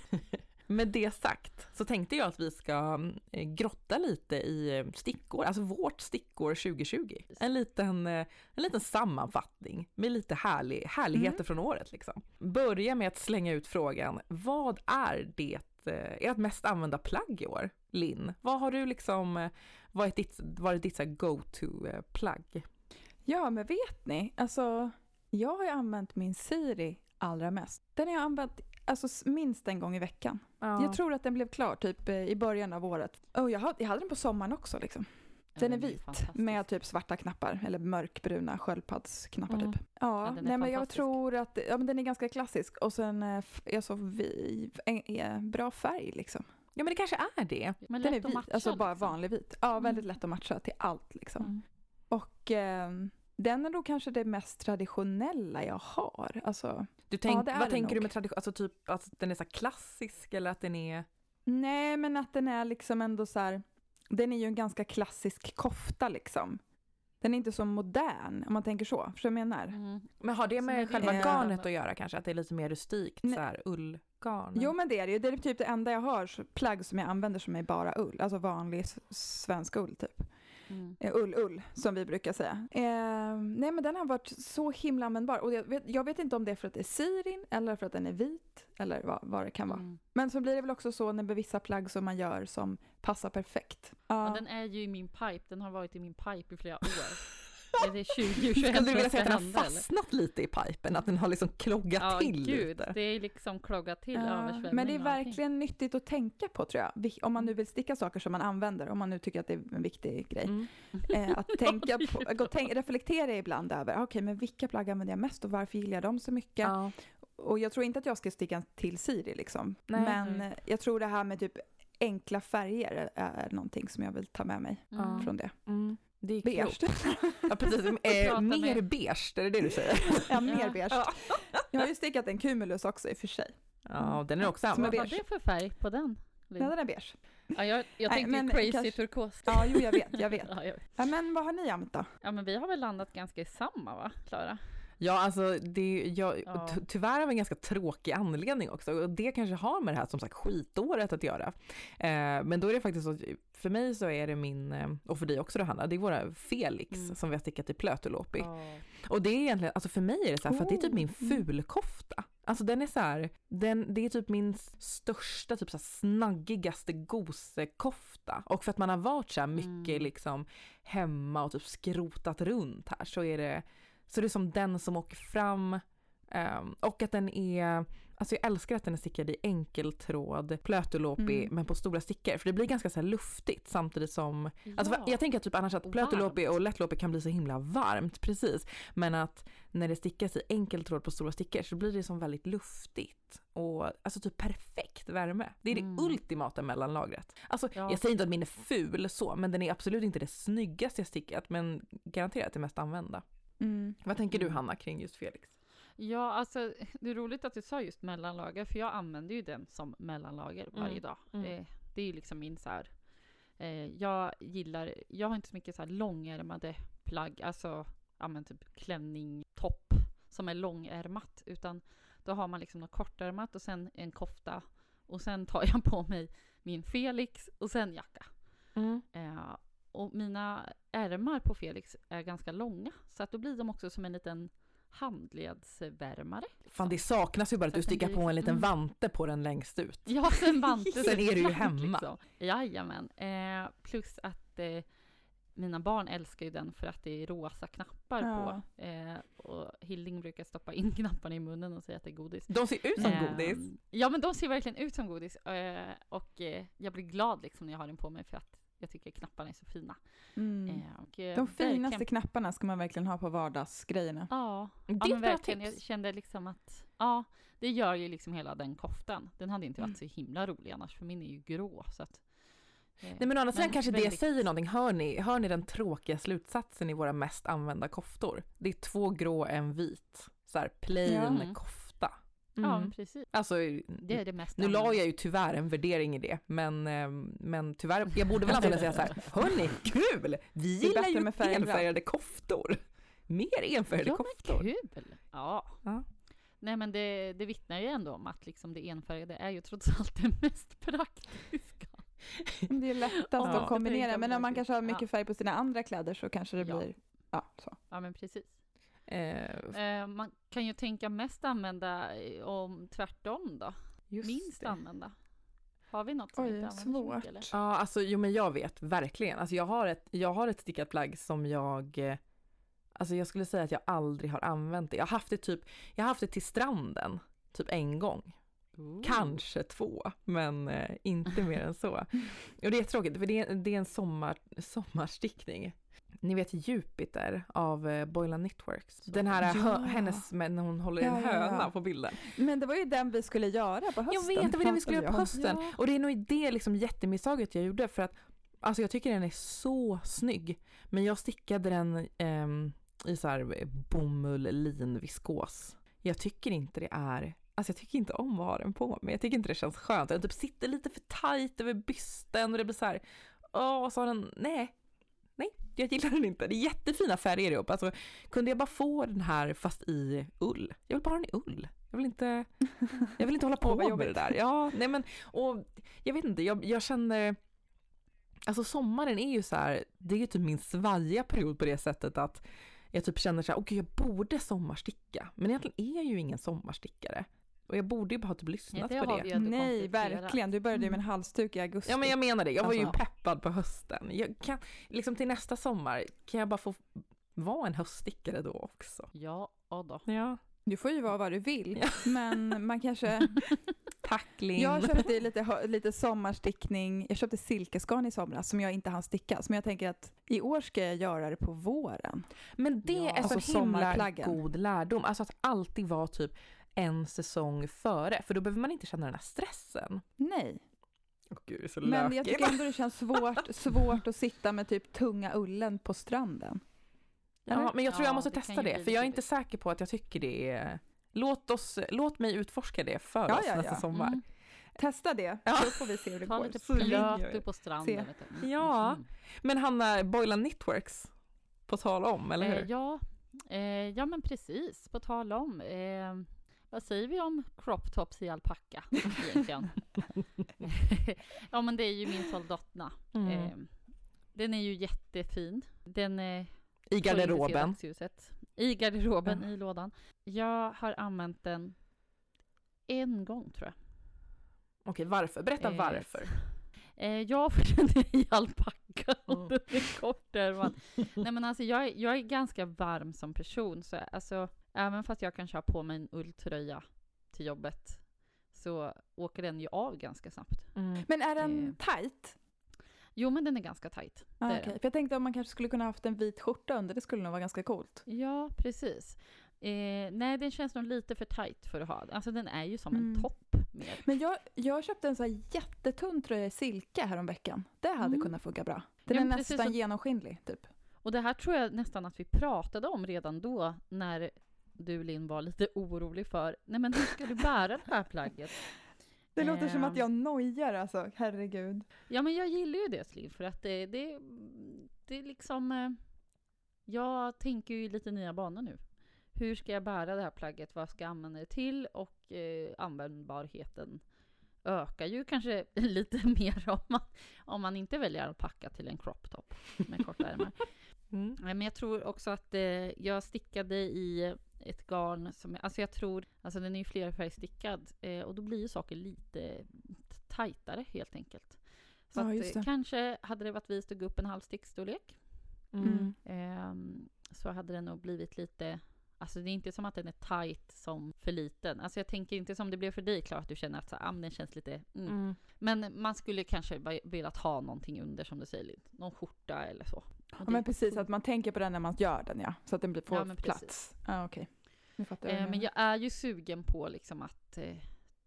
Med det sagt så tänkte jag att vi ska eh, grotta lite i eh, stickår, alltså vårt stickår 2020. En liten, eh, en liten sammanfattning med lite härlig, härligheter Mm. från året. Liksom. Börja med att slänga ut frågan, vad är det, ert mest använda plagg i år? Linn, vad har du liksom, eh, varit ditt, varit ditt så här go-to-plagg? Ja, men vet ni? Alltså, jag har ju använt min Siri allra mest. Den har jag använt alltså, minst en gång i veckan. Ja. Jag tror att den blev klar typ eh, i början av året. Och jag, hade, jag hade den på sommaren också. Liksom. Den är vit med typ svarta knappar eller mörkbruna sköldpaddsknappar Mm. typ. Ja, Ja, nej, men jag tror att ja, men den är ganska klassisk och sen eh, är så vi, är bra färg liksom. ja, men det kanske är det. Men Den är vit, matcha, alltså bara liksom. vanlig vit. Ja, Mm. väldigt lätt att matcha till allt liksom. Mm. Och ehm, den är nog kanske det mest traditionella jag har. Alltså, Du tänk, är vad tänker du nog. med tradition, alltså typ att den är så klassisk eller att den är nej, men att den är liksom ändå så här, den är ju en ganska klassisk kofta liksom. Den är inte så modern om man tänker så. Förstår du vad jag menar? Mm. Men har det med är själva det- garnet att göra kanske? Att det är lite mer rustikt, Nej. så här ullgarn? Jo men det är det ju. Det är typ det enda jag har, plagg som jag använder som är bara ull. Alltså vanlig svensk ull typ. Mm. Eh, Ull-ull som vi brukar säga. Eh, nej men den har varit så himla användbar. Och jag vet, jag vet inte om det är för att det är sirin eller för att den är vit. Eller vad, vad det kan vara. Mm. Men så blir det väl också så med vissa plagg som man gör som passar perfekt. Ja. Ja, den är ju i min pipe, den har varit i min pipe i flera år. Är det 2021 Skulle du vilja säga att den har hända, eller? fastnat lite i pipen? Att den har liksom kloggat Ja, till gud, lite? det är liksom kloggat till Ja, men det är verkligen nyttigt att tänka på tror jag. Om man nu vill sticka saker som man använder, om man nu tycker att det är en viktig grej. Mm. Eh, att tänka på, gå, tänk, reflektera ibland över, ah, okej men vilka plagg använder jag mest och varför gillar jag dem så mycket? Ja. Och jag tror inte att jag ska sticka till Siri liksom. Nej. men Nej. eh, jag tror det här med typ enkla färger är, är någonting som jag vill ta med mig Mm. från det. Mm. Det är Beige. Ja, precis. Eh, mer med- beige, är det det du säger? ja, mer Ja. beige. Ja. Jag har ju stickat en cumulus också i och för sig. Ja, den är också använd. Vad var det för färg på den? Linn? Ja, den är beige. Ja, jag jag Nej, tänkte men crazy kanske- turkos. Ja, jo jag vet, jag vet. Ja, jag- Ja, men vad har ni använt då? ja, men vi har väl landat ganska i samma va, Klara? Ja, alltså det, jag, Ja. ty- tyvärr av en ganska tråkig anledning också och det kanske har med det här som sagt skitåret att göra. Eh, men då är det faktiskt så, för mig så är det min, eh, och för dig också då Hanna, det är våra Felix Mm. som vi har stickat i Plötulopi. Ja. Och det är egentligen, alltså för mig är det så här, för att det är typ min mm. fulkofta. Alltså den är så här, den, det är typ min största, typ så här snaggigaste gosekofta. Och för att man har varit så här mycket Mm. liksom hemma och typ skrotat runt här så är det, så det är som den som åker fram. ehm, och att den är, alltså jag älskar att den är stickad i enkeltråd, plötulopi, Mm. men på stora stickor. För det blir ganska så luftigt samtidigt som Alltså, Ja. Jag tänker typ annars att plötulopi och lättlopi kan bli så himla varmt, precis. Men att när det stickas i enkel tråd på stora stickor så blir det som väldigt luftigt och alltså typ perfekt värme. Det är det Mm. ultimata mellanlagret. Alltså Ja. jag säger inte att min är ful så, men den är absolut inte det snyggaste jag stickat, men garanterat det mest använda. Mm. Vad tänker du Mm. Hanna kring just Felix? Ja, alltså det är roligt att du sa just mellanlager, för jag använder ju den som mellanlager varje Mm, dag. mm. Eh, det är ju liksom min så här, eh, jag gillar, jag har inte så mycket så här långärmade plagg, alltså ja men typ klänning, topp som är långärmat, utan då har man liksom något kortärmat och sen en kofta och sen tar jag på mig min Felix och sen jacka. Eh, och mina ärmar på Felix är ganska långa, så att då blir de också som en liten handledsvärmare. Fan det saknas ju bara att Så du att den stickar på en liten mm. vante på den längst ut. Ja, sen vante Sen är du ju hemma. Liksom. Jajamän. Eh, plus att eh, mina barn älskar ju den för att det är rosa knappar Ja. på. Eh, och Hilding brukar stoppa in knapparna i munnen och säga att det är godis. De ser ut som Ehm, godis. Ja, men de ser verkligen ut som godis. Eh, och eh, jag blir glad liksom när jag har den på mig för att jag tycker knapparna är så fina. Mm. Eh, och, eh, De finaste verkligen- knapparna ska man verkligen ha på vardagsgrejerna. Ja, Det ja är men verkligen. Jag tips. kände liksom att, ja, det gör ju liksom hela den koftan. Den hade inte Mm. varit så himla rolig annars, för min är ju grå. Så att, eh, Nej men å andra sidan kanske det väldigt- säger någonting. Hör ni, hör ni den tråkiga slutsatsen i våra mest använda koftor? Det är två grå, en vit. Så här plain Ja. kofta. Ja, Mm. precis. Alltså, Det är det mest nu la jag ju tyvärr en värdering i det, men, ehm, men tyvärr, jag borde väl använda säga så här, hörni, kul! Vi gillar ju med enfärgade koftor. Mer enfärgade ja, koftor. men kul! Ja. Ja. Nej men det, det vittnar ju ändå om att liksom det enfärgade är ju trots allt det mest praktiska. Det är lättast Ja. att kombinera, men om man kanske har mycket färg på sina andra kläder så kanske det Ja. blir, ja så. Ja men precis. Eh, Eh, man kan ju tänka mest använda eh, om tvärtom då. just Minst det. använda. Har vi något som Oj, inte används så mycket, svårt. eller? Ja, alltså jo men jag vet verkligen. Alltså jag har ett, jag har ett stickat plagg som jag, eh, alltså jag skulle säga att jag aldrig har använt det. Jag har haft det typ, jag har haft det till stranden, typ en gång. Ooh. Kanske två, men eh, inte mer än så. Och det är tråkigt för det är, det är en sommar, sommarstickning. Ni vet Jupiter av eh, Boylan Knitworks. Den här, Ja. hennes, med när hon håller i en Ja, ja, ja. höna på bilden. Men det var ju den vi skulle göra på hösten. Jag vet, det var det vi skulle göra på hösten. Ja. Och det är nog det liksom jättemisstaget jag gjorde för att alltså jag tycker den är så snygg. Men jag stickade den ehm, i så här bomull, lin, viskos. Jag tycker inte det är Alltså jag tycker inte om att ha den på mig. Jag tycker inte det känns skönt. Den typ sitter lite för tajt över bysten och det blir så här. Åh, så har den, nej. Nej, jag gillar den inte. Det är jättefina färger ihop. Alltså kunde jag bara få den här fast i ull. Jag vill bara ha den i ull. Jag vill inte, jag vill inte hålla på med det där. Ja, nej men, och jag vet inte, jag, jag känner, alltså sommaren är ju så här, det är ju typ min svajiga period på det sättet att jag typ känner så här, okej jag borde sommarsticka, men egentligen är jag ju ingen sommarstickare. Och jag borde ju bara ha typ Ja, lyssnat det på det. ju Nej, verkligen. Du började ju med en halsduk i augusti. Ja men jag menar det, jag var ju Alltså- peppad på hösten. Jag kan, liksom till nästa sommar, kan jag bara få vara en höststickare då också? Ja, då. Ja. Du får ju vara vad du vill, Ja. men man kanske... Tackling. Jag köpte lite, lite sommarstickning, jag köpte silkesgarn i somras som jag inte hann sticka. Men jag tänker att i år ska jag göra det på våren. Men det Ja. är så Alltså himla god lärdom. Alltså att alltid vara typ en säsong före, för då behöver man inte känna den här stressen. Nej, Åh gud, så men jag tycker ändå det känns svårt, svårt att sitta med typ tunga ullen på stranden. Ja, men jag tror jag Ja, måste kan testa det, för jag är lite inte säker på att jag tycker det är... Låt, oss, låt mig utforska det för Ja, oss ja, nästa ja. sommar. Mm. Testa det, Ja. så får vi se hur det Ta går. lite Så ringer plötu på stranden. Se. Vet du. Mm, Ja. mm. Men Hanna, Boylan Knitworks, på tal om, eller Eh, hur? ja, Eh, ja men precis, på tal om. Eh, vad säger vi om crop tops i alpacka egentligen? ja men det är ju min soldatna. Mm. Eh, den är ju jättefin. Den är I garderoben. I garderoben, Ja. i lådan. Jag har använt den en gång tror jag. Okej, varför? Berätta Eh, varför. Eh, ja, för den är i alpacka och Mm. den är kortärmad. Nej men alltså jag, är- jag är ganska varm som person, så alltså även fast jag kanske har på mig en ulltröja till jobbet så åker den ju av ganska snabbt. Mm. Men är den Eh. tight? Jo men den är ganska tight. Ah, den. För jag tänkte om man kanske skulle kunna haft en vit skjorta under, det skulle nog vara ganska coolt. Ja, precis. Eh, nej, den känns nog lite för tight för att ha. Alltså den är ju som Mm. en topp mer. Men jag, jag köpte en så här jättetunn tröja i silke häromveckan. Det hade Mm. kunnat funka bra. Den Ja, är nästan som- genomskinlig, typ. Och det här tror jag nästan att vi pratade om redan då när du Linn var lite orolig för, nej men hur ska du bära det här plagget? Det låter som att Ehm. jag nojar alltså, herregud. Ja men jag gillar ju det Linn för att det, det, det är liksom, eh, jag tänker ju lite nya banor nu. Hur ska jag bära det här plagget? Vad ska jag använda det till? Och eh, användbarheten ökar ju kanske lite mer om man, om man inte väljer alpacka till en crop top med korta ärmar. Mm. Men jag tror också att eh, jag stickade i ett garn som, alltså jag tror, alltså den är ju flerfärgstickad eh, och då blir ju saker lite tajtare helt enkelt. Så Ja, att, eh, kanske hade det varit vist att gå upp en halv stickstorlek Mm. ehm, så hade den nog blivit lite Alltså det är inte som att den är tight som för liten. Alltså jag tänker inte som det blev för dig Klara, att du känner att så, ah, den känns lite... Mm. Mm. Men man skulle kanske bara velat ha någonting under som du säger. Någon skjorta eller så. Ja, men precis, att man tänker på den när man gör den ja. Så att den blir får Ja, plats. Ja, okej. Nu fattar jag. Eh, men jag är ju sugen på liksom att eh,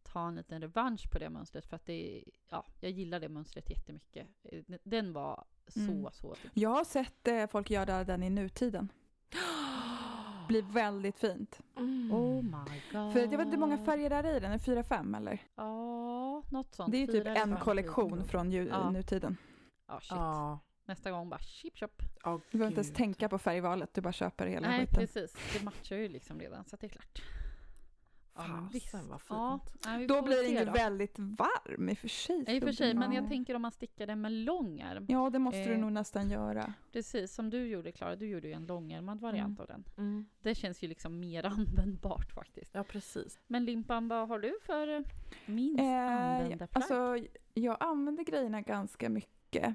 ta en liten revansch på det mönstret för att det ja, jag gillar det mönstret jättemycket. Eh, den- var så, Mm. så snygg. Jag har sett eh, folk göra den i nutiden. Blir väldigt fint. Mm. Oh my god. För jag vet inte hur många färger det är i den, är det fyra, fem eller? Ja, något sånt. Det är ju typ en kollektion från ju, Ja. nutiden. Ja, shit. Ja. Nästa gång bara chip chop. Oh, Du behöver inte ens tänka på färgvalet, du bara köper hela Nej, skiten. precis. Det matchar ju liksom redan så det är klart. Fasen vad fint. Ja, nej, Då blir den ju väldigt varm i och för sig. Ja, I och för sig, men jag Ja. tänker om man stickar den med långärm. Ja, det måste du Eh. nog nästan göra. Precis som du gjorde Klara, du gjorde ju en långärmad variant av den. Mm. Det känns ju liksom mer användbart faktiskt. Ja, precis. Men Limpan, vad har du för minst Eh, använda plagg? alltså, jag använder grejerna ganska mycket.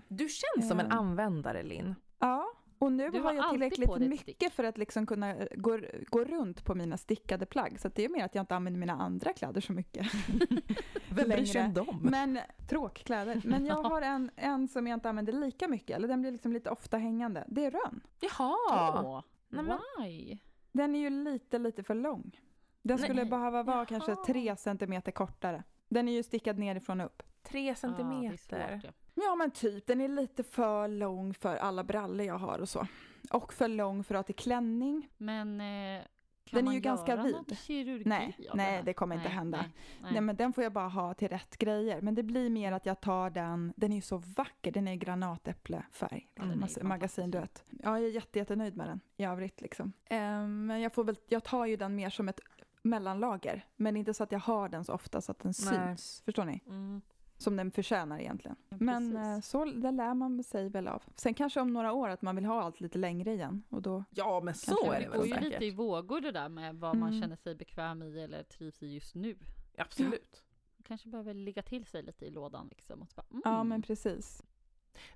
Du känns som en Eh. användare, Linn. Ja, och nu Du har har jag tillräckligt mycket stick. för att liksom kunna eh, gå, gå runt på mina stickade plagg. Så att det är mer att jag inte använder mina andra kläder så mycket. Vem bryr sig om dem? Men tråkkläder. Men jag har en, en som jag inte använder lika mycket, eller den blir liksom lite ofta hängande. Det är rönn. Jaha! Nej, men- why? Den är ju lite, lite för lång. Den Nej. skulle behöva vara kanske Jaha. tre centimeter kortare. Den är ju stickad nerifrån och upp. Tre Ja, det är centimeter. svårt, ja. Men typ, den är lite för lång för alla brallor jag har och så. Och för lång för att ha till klänning. Men eh, kan Den är man ju ganska göra vid. någon kirurgi Nej, nej, det kommer inte Nej, hända. Nej, nej. Nej. men den får jag bara ha till rätt grejer. Men det blir mer att jag tar den, den är ju så vacker, den är granatäpplefärg. Ja, är ju Mas- fantastisk. Magasinduett. Ja, jag är jätte, jättenöjd med den i övrigt liksom. Ehm, Men jag får väl, jag tar ju den mer som ett mellanlager. Men inte så att jag har den så ofta så att den syns. Förstår ni? Mm. Som den förtjänar egentligen. Ja, Men eh, så, det lär man sig väl av. Sen kanske om några år att man vill ha allt lite längre igen. Och då, Ja, men så är det det Det går väl ju lite i vågor det där med vad man Mm. känner sig bekväm i eller trivs i just nu. Absolut. Kanske behöver ligga till sig lite i lådan liksom. Och så bara, mm. Ja men precis.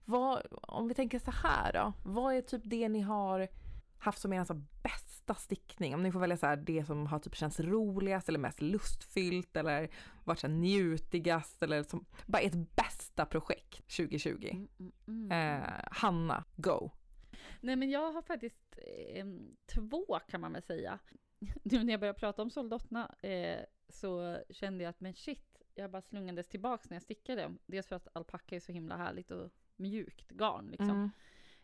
Vad, om vi tänker så här då, vad är typ det ni har haft som er alltså bästa stickning? Om ni får välja så här, det som har typ känts roligast eller mest lustfyllt eller varit så här njutigast eller som bara ert bästa projekt 2020. Mm, mm, mm. Eh, Hanna, go! Nej men jag har faktiskt eh, två kan man väl säga. Nu när jag började prata om soldaterna eh, så kände jag att men shit, jag bara slungades tillbaks när jag stickade. Dels för att alpacka är så himla härligt och mjukt garn liksom.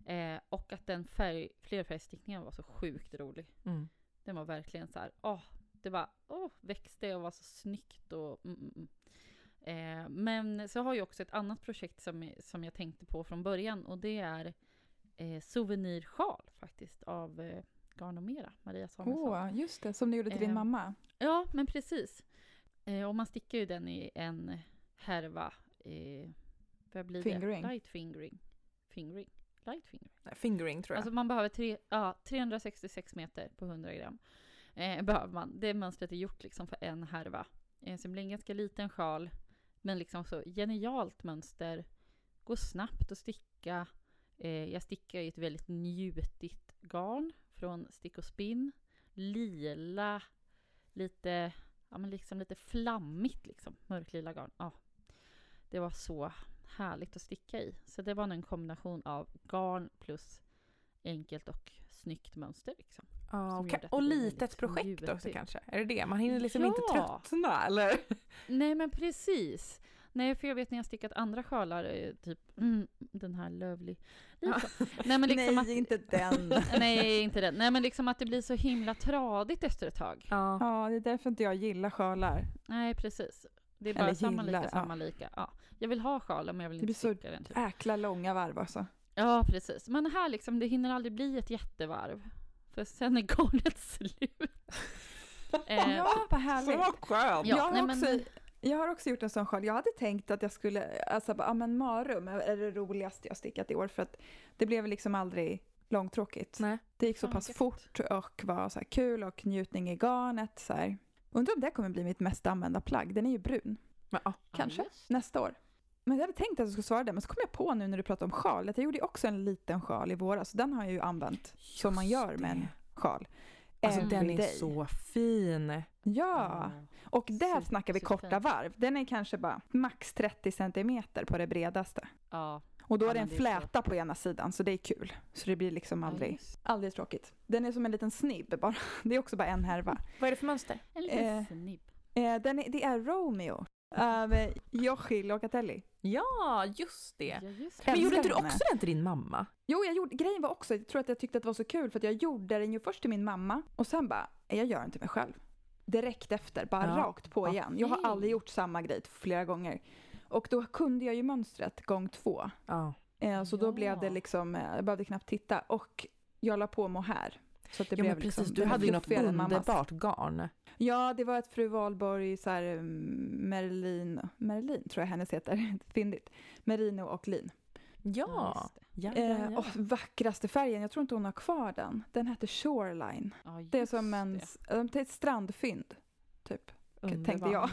Eh, och att den färg, flerfärgstickningen var så sjukt rolig. Mm. Den var verkligen så här, åh, det var, åh, växte och var så snyggt och mm, mm, mm. Eh, men så har jag också ett annat projekt som, som jag tänkte på från början och det är eh, souvenirsjal faktiskt av eh, Garn och Mera, Maria Samuelsson. Åh, just det. Som du gjorde till din Eh, mamma. Ja, men precis. Eh, och man stickar ju den i en härva. Eh, vad blir Fingering. det? Light fingering. Fingering? Light fingering. Nej, Fingering tror jag. Alltså man behöver tre, ja, 366 meter på 100 gram. Eh, behöver man. Det mönstret är gjort liksom för en härva. Eh, så det blir en ganska liten sjal. Men liksom så genialt mönster. Går snabbt att sticka. Eh, jag stickar i ett väldigt njutigt garn från Stick och Spinn. Lila, lite, ja men liksom lite flammigt liksom. Mörklila garn. Ja. Det var så härligt att sticka i. Så det var nog en kombination av garn plus enkelt och snyggt mönster. Liksom. ja, och, och litet projekt också njutigt. kanske? Är det det? Man hinner liksom inte Ja. tröttna eller? Nej men precis. Nej för jag vet när jag stickat andra sjalar, eh, typ mm, den här Lovely. Ja. Nej men liksom Nej, att, inte den. Nej inte den. Nej men liksom att det blir så himla tradigt efter ett tag. Ja. ja, det är därför inte jag gillar sjalar. Nej precis. Det är Eller bara samma gillar, lika, ja. samma lika. Ja. Jag vill ha sjalen men jag vill Det inte blir så sticka den. Typ. Äkla långa varv alltså. Ja precis. Men här liksom, det hinner aldrig bli ett jättevarv. För sen är garnet slut. Eh, Ja, vad härligt. Så skönt! Ja, jag, har nej, men- också, jag har också gjort en sån sjal. Jag hade tänkt att jag skulle, alltså ja men marum är det roligaste jag stickat i år för att det blev liksom aldrig långtråkigt. Nej. Det gick så Fan, pass fort och var så här kul och njutning i garnet. Så här. Undrar om det kommer bli mitt mest använda plagg. Den är ju brun. Men, ja. Kanske. just. Nästa år. Men jag hade tänkt att jag skulle svara det, men så kom jag på nu när du pratade om sjal att jag gjorde ju också en liten sjal i våras. Den har jag ju använt som man Just gör med en sjal. Alltså Every den är day. så fin. Ja, och där Super- snackar vi korta superfint. varv. Den är kanske bara max 30 centimeter på det bredaste. Ja. Och då Ja, är det en det så. fläta på ena sidan, så det är kul. Så det blir liksom aldrig, just. aldrig tråkigt. Den är som en liten snibb bara. Det är också bara en härva. Vad är det för mönster? En liten Eh, snibb. Eh, den är, det är Romeo av eh, Yoshi Locatelli. Ja, just det. Ja, just Men Älskar gjorde inte du också den till din mamma? Jo, jag gjorde, grejen var också, jag tror att jag tyckte att det var så kul för att jag gjorde den ju först till min mamma och sen bara, "Eh, jag gör den till mig själv. Direkt efter, bara Ja. rakt på igen. Jag har aldrig gjort samma grej flera gånger. Och då kunde jag ju mönstret gång två. Ja. Eh, så då blev det liksom, eh, jag behövde knappt titta. Och jag la på mohair. Så att det ja blev men precis, liksom, du hade ju något underbart garn. Ja, det var ett fru Wahlborg, så här, mm, Merlin, Merlin tror jag hennes heter, fyndigt. Merino och lin. Ja. det. Ja, ja, Eh, ja. och vackraste färgen, jag tror inte hon har kvar den. Den hette Shoreline. Ja, Det är som en, det. ett strandfynd, typ. tänkte Underbart. jag.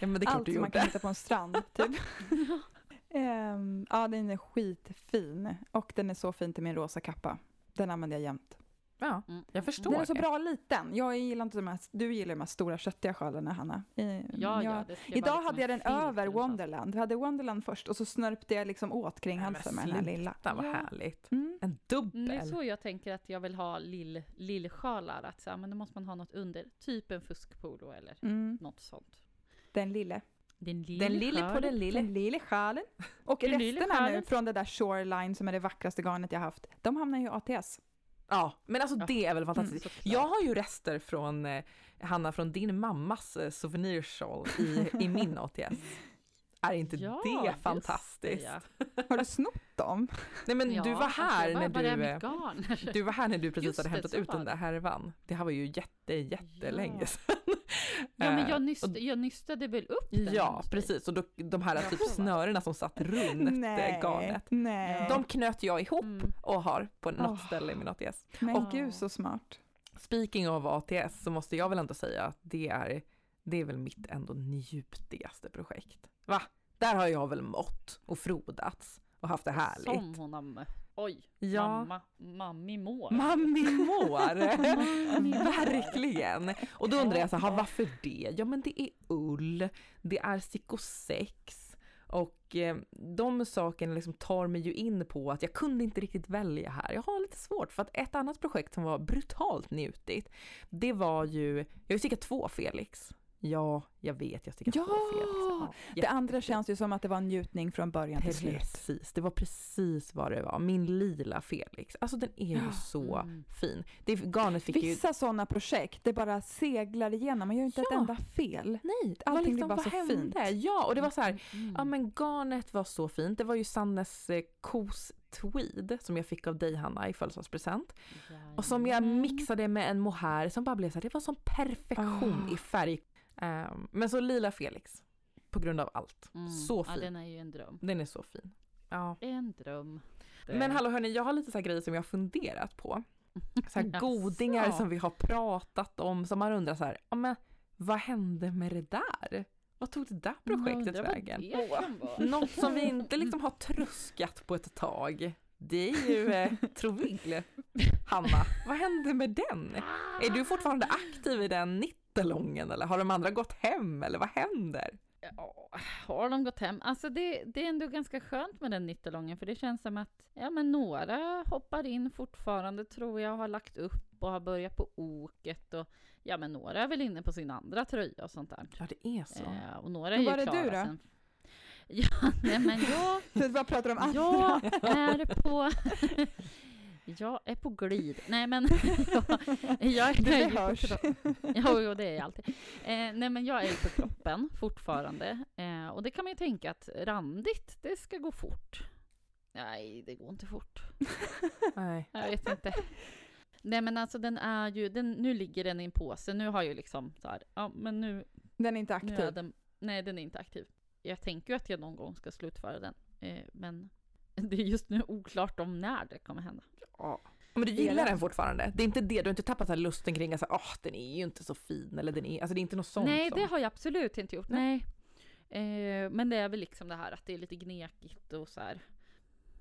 Ja Allt som man kan hitta på en strand, typ. Ehm, ja, den är skitfin. Och den är så fin till min rosa kappa. Den använder jag jämt. Ja, Mm. jag förstår Den är så bra liten. Jag gillar inte de här, du gillar de här stora köttiga sjalarna, Hanna. Eh, Ja, ja, jag- vara Idag liksom hade jag en den över. Wonderland. Vi hade Wonderland först och så snörpte jag liksom åt kring halsen med den här lilla. Sluta vad Ja. härligt. Mm. En Mm, Det är dubbel. så jag tänker att jag vill ha lill, lillsjalar. Att så här, men då måste man ha något under. Typ en fuskpolo eller Mm. något sånt. Den lille. Den lille, Den lille på den lille. Den lille sjalen. Och Den lille resterna nu från det där Shoreline som är det vackraste garnet jag haft, de hamnar ju i ATS. Ja, men alltså Ja. det är väl fantastiskt. Såklart. Jag har ju rester från, eh, Hanna, från din mammas eh, souvenirshawl i, i min ATS. Är inte Ja, det fantastiskt? det, ja. Har du snott dem? Nej men du var alltså, här när var är du, du var här när du precis Just hade hämtat ut den där härvan. Det här var ju jätte, jättelänge sedan. Ja men Eh, jag, och- nyst, jag nystade väl upp den Ja, precis. Och då, de här typ snörena som satt runt eh, garnet. Nej. De knöt jag ihop Mm. och har på något Åh. ställe i min ATS. Men Och- gud så smart. Speaking of ATS så måste jag väl ändå säga att det är, det är väl mitt ändå njutigaste projekt. Va? Där har jag väl mått och frodats och haft det härligt. Som hon har mött. Oj, Ja. mamma, mammi mår. Mammi mår! Verkligen! Och då undrar jag så här, "Ha, varför det? Ja men det är ull, det är psykosex och eh, de sakerna liksom tar mig ju in på att jag kunde inte riktigt välja här. Jag har lite svårt för att ett annat projekt som var brutalt njutigt, det var ju, jag har ju stickat två Felix. Ja, jag vet, jag stickade Ja! två Felix. Ja, Det andra känns ju som att det var en njutning från början till slut. Precis, det var precis vad det var. Min lila Felix. Alltså den är ju Ja. så Mm. fin. Det, garnet fick ju... Vissa sådana projekt, det bara seglar igenom. Man gör ju inte ett Ja. enda fel. Nej, det var Allting liksom, blir bara så hände? fint. Ja, och det var så här, Mm. ja men garnet var så fint. Det var ju Sannes eh, kos tweed som jag fick av dig Hanna i födelsedagspresent. Och som jag mixade med en mohair som bara blev så här, det var som perfektion Ah. i färg. Ehm, men så lila Felix. På grund av allt. Mm. Så Ja, fin. den är ju en dröm. Den är så fin. Ja. En dröm. Men hallå hörni, jag har lite så här grejer som jag har funderat på. Så här godingar som vi har pratat om, som man undrar så här, ja men vad hände med det där? Vad tog det där projektet vad vägen? det. Något som vi inte liksom har tröskat på ett tag. Det är ju eh, Trovill. Hanna, vad hände med den? Är du fortfarande aktiv i den nittelången eller har de andra gått hem eller vad händer? Ja, har de gått hem? Alltså det, det är ändå ganska skönt med den nittelången för det känns som att ja, men några hoppar in fortfarande tror jag har lagt upp och har börjat på oket och ja men några är väl inne på sin andra tröja och sånt där. Ja det är så. Eh, och några är Hur ju var det klara du då? sen. Ja, nej men jag, du bara pratar om andra. jag är på... Jag är på glid. Nej men jag, jag är Det ju på hörs. Jo, jo, det är jag alltid. Eh, nej, men jag är ju på kroppen fortfarande. Eh, och det kan man ju tänka att randigt, det ska gå fort. Nej, det går inte fort. Nej. Jag vet inte. Nej, men alltså den är ju, den, nu ligger den i en påse. Nu har jag ju liksom så här, ja men nu, Den är inte nu är aktiv. den, nej den är inte aktiv. Jag tänker ju att jag någon gång ska slutföra den. Eh, men det är just nu oklart om när det kommer hända. Ja. Men du gillar den fortfarande? Det är inte det, du har inte tappat här lusten kring att åh den är ju inte så fin eller den är, alltså det är inte något sånt Nej, som... det har jag absolut inte gjort. Nej. Eh, men det är väl liksom det här att det är lite gnekigt och så här.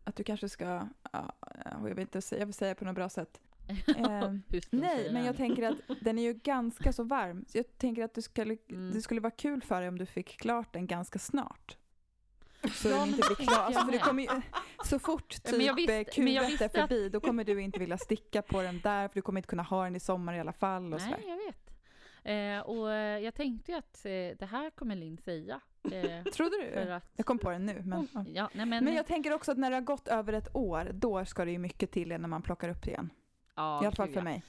Att du kanske ska, ja, jag vill inte säga, jag vill säga det på något bra sätt. Eh, Nej, men det? jag tänker att den är ju ganska så varm. Så jag tänker att du skulle, Mm. det skulle vara kul för dig om du fick klart den ganska snart. Så Ja, den inte blir klar. Alltså, för med. kommer ju, så fort Ja, typ jag Q1 är visste att- förbi, då kommer du inte vilja sticka på den där, för du kommer inte kunna ha den i sommar i alla fall. Och Nej, sådär. jag vet. Eh, och eh, jag tänkte ju att eh, det här kommer Linn säga. Eh, Trodde du? att... Jag kom på den nu. Men, ja. ja, nej, men, men jag tänker också att när det har gått över ett år, då ska det ju mycket till när man plockar upp det igen. ja, I alla fall för ja. mig.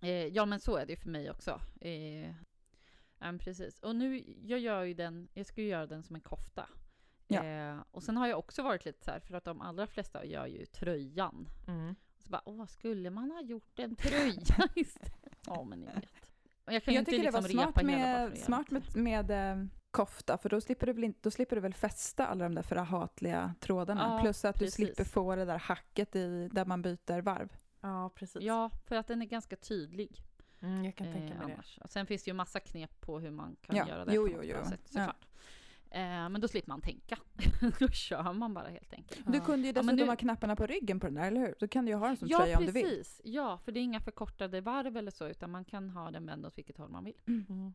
Eh, ja, men så är det ju för mig också. Eh, ja, precis. Och nu, jag gör ju den, jag ska ju göra den som en kofta. Ja. Eh, och sen har jag också varit lite så här, för att de allra flesta gör ju tröjan. Mm. Så bara, åh, skulle man ha gjort en tröja istället? Ja, men ni vet. Och jag kan ju Jag inte tycker liksom det var repa smart med, smart det. med, med eh, kofta, för då slipper, du väl inte, då slipper du väl fästa alla de där förhatliga trådarna. Ja, Plus att du precis. slipper få det där hacket i, där man byter varv. Ja, precis. Ja, för att den är ganska tydlig. Mm, jag kan tänka eh, mig det. annars. Och Sen finns det ju massa knep på hur man kan Ja, göra det jo, på jo, jo. sätt Ja. Eh, men då slipper man tänka. då kör man bara helt enkelt. Du Ja. kunde ju Ja, dessutom nu- ha knapparna på ryggen på den där, eller hur? Då kan du ju ha den som Ja, tröja om du vill. precis. Ja, för det är inga förkortade varv eller så, utan man kan ha den vänd åt vilket håll man vill. Mm.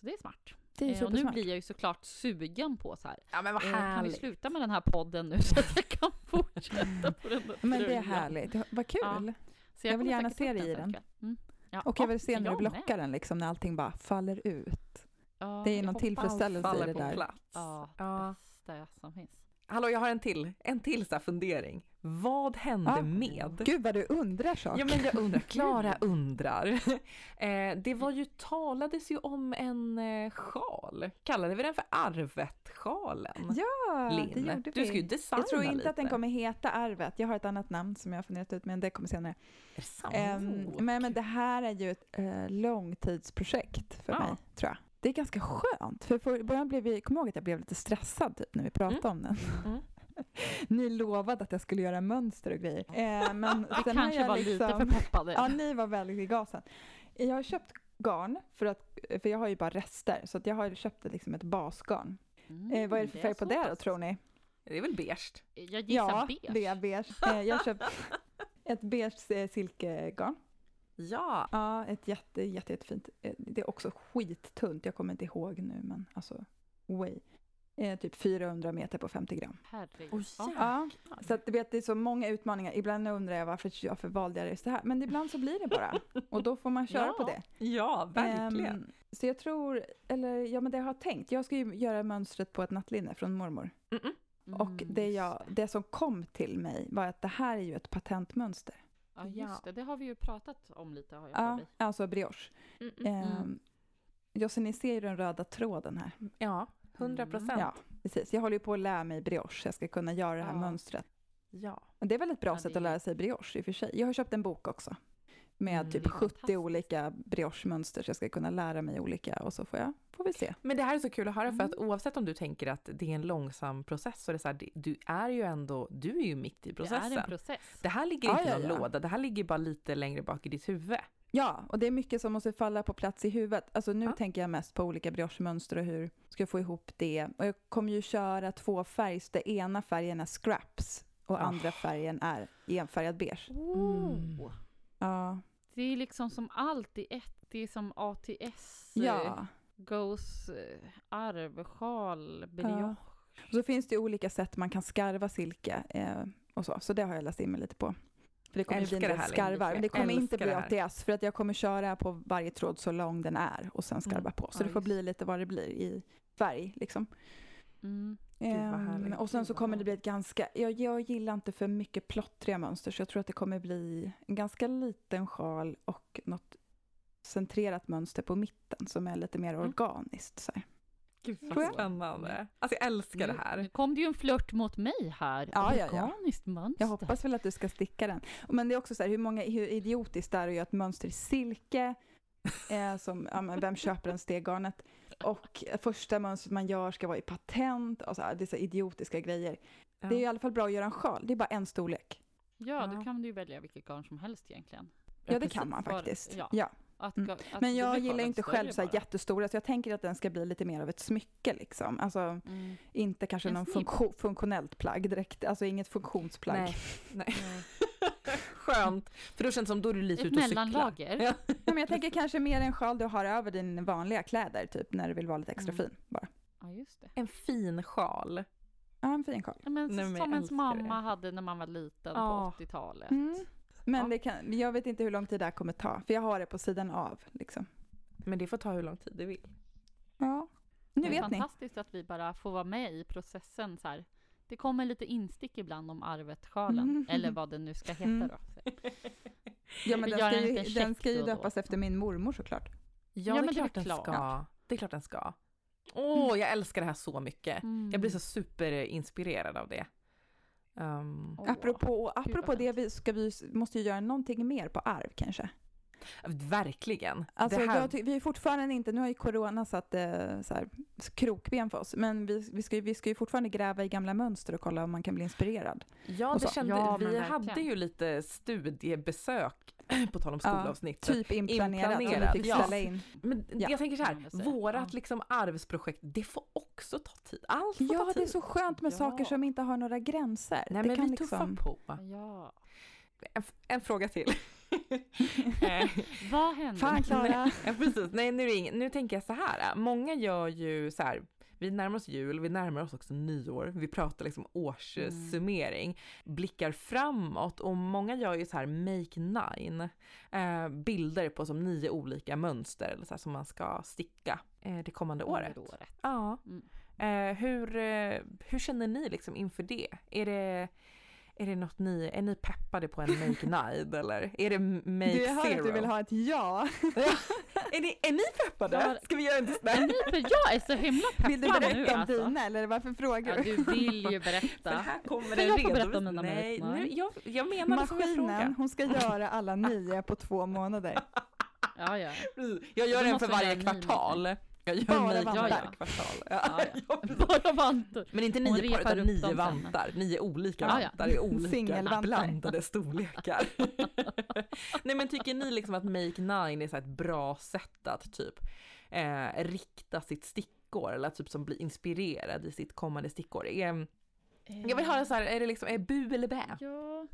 Så det är smart. Det är Eh, och nu blir jag ju såklart sugen på så här. Ja men vad Eh, kan vi härligt. sluta med den här podden nu så att jag kan fortsätta på den där Men det är härligt. Ja, Vad kul! Ja. Så Jag vill gärna se dig i den. Mm. Ja, Och jag vill ja, se när du jag med. blockar den, liksom, när allting bara faller ut. Ja, Det är någon tillfredsställelse i Faller det på där. plats. Ja, Ja. bästa som finns. Hallå, jag har en till. En till så här fundering. Vad hände Ja. med? Gud vad du undrar saker. Ja men jag undrar, Klara undrar. Eh, det var ju, talades ju om en eh, sjal. Kallade vi den för arvet-sjalen? Ja, Linn, det gjorde du ska ju vi. designa Jag tror inte lite. att den kommer heta Arvet. Jag har ett annat namn som jag har funderat ut, men det kommer senare. Är det sant? Ehm, men, men det här är ju ett eh, långtidsprojekt för Ja. mig, tror jag. Det är ganska skönt, för för i början blev vi, kom ihåg att jag blev lite stressad typ, när vi pratade om den. Mm. Ni lovade att jag skulle göra mönster och grejer. Eh, men Vi kanske jag var lite liksom- för peppade. Ja, ni var väldigt i gasen. Jag har köpt garn, för, att, för jag har ju bara rester, så att jag har köpt liksom ett basgarn. Mm, Eh, vad är det för färg på det då, tror ni? Det är väl beige? Jag gissar ja, beige. det är beige. Eh, jag har köpt ett beige silkegarn. Ja. Ja, ett jätte, jätte, jättefint. Eh, Det är också skittunt, jag kommer inte ihåg nu, men alltså way. Eh, typ 400 meter på 50 gram. Herregud. Oj, Ja. Så att du vet, det är så många utmaningar. Ibland undrar jag varför, varför valde jag just det här? Men ibland så blir det bara. Och då får man köra Ja, på det. Ja, verkligen. Ehm, så jag tror, eller ja men det jag har tänkt, jag ska ju göra mönstret på ett nattlinne från mormor. Och Mm, det, jag, just det som kom till mig var att det här är ju ett patentmönster. Ja, just Ja. det. Det har vi ju pratat om lite har jag Ja, alltså brioche. Mm, mm. Ehm, ja, så ni ser ju den röda tråden här. Ja, hundra procent. Ja, precis. Jag håller ju på att lära mig brioche, jag ska kunna göra det här Ja. mönstret. Ja. Men det är väl ett bra Ja, sätt att är- lära sig brioche i och för sig. Jag har köpt en bok också med Mm. typ Det är 70 fantastiskt. olika brioche-mönster så jag ska kunna lära mig olika och så får jag, får vi se. Men det här är så kul att höra för att Mm. oavsett om du tänker att det är en långsam process så är det så här, det- du är ju ändå, du är ju mitt i Det processen. är en process. Det här ligger inte i ja, någon ja. låda, det här ligger bara lite längre bak i ditt huvud. Ja, och det är mycket som måste falla på plats i huvudet. Alltså nu Ja. tänker jag mest på olika brioche-mönster och hur ska jag få ihop det. Och jag kommer ju köra två färgs. Det ena färgen är scraps och Ah. andra färgen är enfärgad beige. Oh. Ja. Det är liksom som allt i ett. Det är som ATS, eh, ja. Goes, eh, arv, sjal, brioche. Och så finns det olika sätt man kan skarva silke eh, och så. Så det har jag läst in mig lite på. För det kommer Älskar bli en del skarvar. Men det kommer Älskar inte bli. ATS för att jag kommer köra på varje tråd så lång den är och sen skarva Mm. på. Så Ja, det får just bli lite vad det blir i färg liksom. Mm. Härligt. och sen så kommer det bli ett ganska, jag, jag gillar inte för mycket plottriga mönster så jag tror att det kommer bli en ganska liten sjal och något centrerat mönster på mitten som är lite mer Mm. organiskt. Så här. Gud Tror vad jag. spännande. Alltså jag älskar det Nu, nu här. kom det ju en flört mot mig här. Ja, ja, ja. Organiskt mönster. Jag hoppas väl att du ska sticka den. Men det är också så här, hur, många, hur idiotiskt det är att göra ett mönster i silke. Eh, som, ja, men vem köper en steggarnet? Och första mönstret man gör ska vara i patent. Och så här, det är så idiotiska grejer. Det är i alla fall bra att göra en sjal. Det är bara en storlek. Ja, då Ja. kan du ju välja vilket garn som helst egentligen. Ja, det kan man faktiskt. ja. Ja. Att, Mm. att Men jag gillar inte själv så här bara. jättestora, så jag tänker att den ska bli lite mer av ett smycke liksom. Alltså Mm. inte kanske En någon funktion, funktionellt plagg direkt, alltså inget funktionsplagg. Nej, nej. Skönt. För då känns det som då är du lite ute och cyklar. mellanlager. Ja. Ja, men jag tänker kanske mer en sjal du har över din vanliga kläder, typ när du vill vara lite extra Mm. fin bara. Ja, just det. En fin sjal. Ja, en fin sjal. Ja, men Nej, men som ens mamma det. hade när man var liten Ja. på 80-talet. Mm. Men Ja. det kan, jag vet inte hur lång tid det här kommer ta, för jag har det på sidan av. Liksom. Men det får ta hur lång tid det vill. Ja, nu det är vet ni. fantastiskt att vi bara får vara med i processen så här. Det kommer lite instick ibland om arvet-sjalen, Mm. eller vad det nu ska heta Mm. då. Ja, men den ska, ju, den ska ju döpas efter min mormor såklart. Ja, men det är det är klart den klart. ska. Det är klart den ska. Åh, jag älskar det här så mycket. Mm. Jag blir så superinspirerad av det. Um, Åh, apropå apropå det, vi, ska vi måste ju göra någonting mer på arv kanske. Verkligen. Alltså, här, vi är fortfarande inte, nu har ju corona satt eh, så här, krokben för oss, men vi, vi, ska, ju- vi ska ju fortfarande gräva i gamla mönster och kolla om man kan bli inspirerad. ja, det kände, Ja, vi verkligen. hade ju lite studiebesök, på tal om Ja, skolavsnitt. Typ inplanerat, som vi Inplanerat, fick ja. ställa in. Men Ja. jag tänker så här, vårat Ja. liksom arvsprojekt, det får också ta tid. Allt får Ja, ta det är tid. så skönt med Ja. saker som inte har några gränser. Nej, det men kan vi tuffar liksom... på. Ja. En, en fråga till. Eh, Vad hände? Fan Klara! Ja, precis. Nej, nu, ing- nu tänker jag så här. Många gör ju så här, vi närmar oss jul, vi närmar oss också nyår, vi pratar liksom årssummering, blickar framåt och många gör ju så här make nine, eh, bilder på som nio olika mönster eller så här, som man ska sticka eh, det kommande året. Året. Ja. Mm. Eh, hur, eh, hur känner ni liksom inför det? Är det är det något ni, är ni peppade på en make nine eller är det make Du hör zero? att du vill ha ett ja. Är ni, är ni peppade? För- Ska vi göra en ni, för jag är så himla Vill du peppad berätta nu om alltså. dina eller varför frågar Ja, du? du vill ju För berätta. här kommer en jag få berätta om mina Nej, nu, jag, jag menar som Maskinen, fråga. hon ska göra alla nio på två månader. Ja, ja. Jag gör en för varje kvartal. Jag gör Bara vantar. varje kvartal. Ja. Ja, ja. Bara vantar. Men inte nio par utan nio vantar. Nio olika Ja, ja. vantar i olika blandade storlekar. Nej men tycker ni liksom att make nine är så ett bra sätt att typ eh, rikta sitt stickår eller att typ som blir inspirerad i sitt kommande stickår? Är, jag vill höra så här, är det liksom, är bu eller bä? Ja.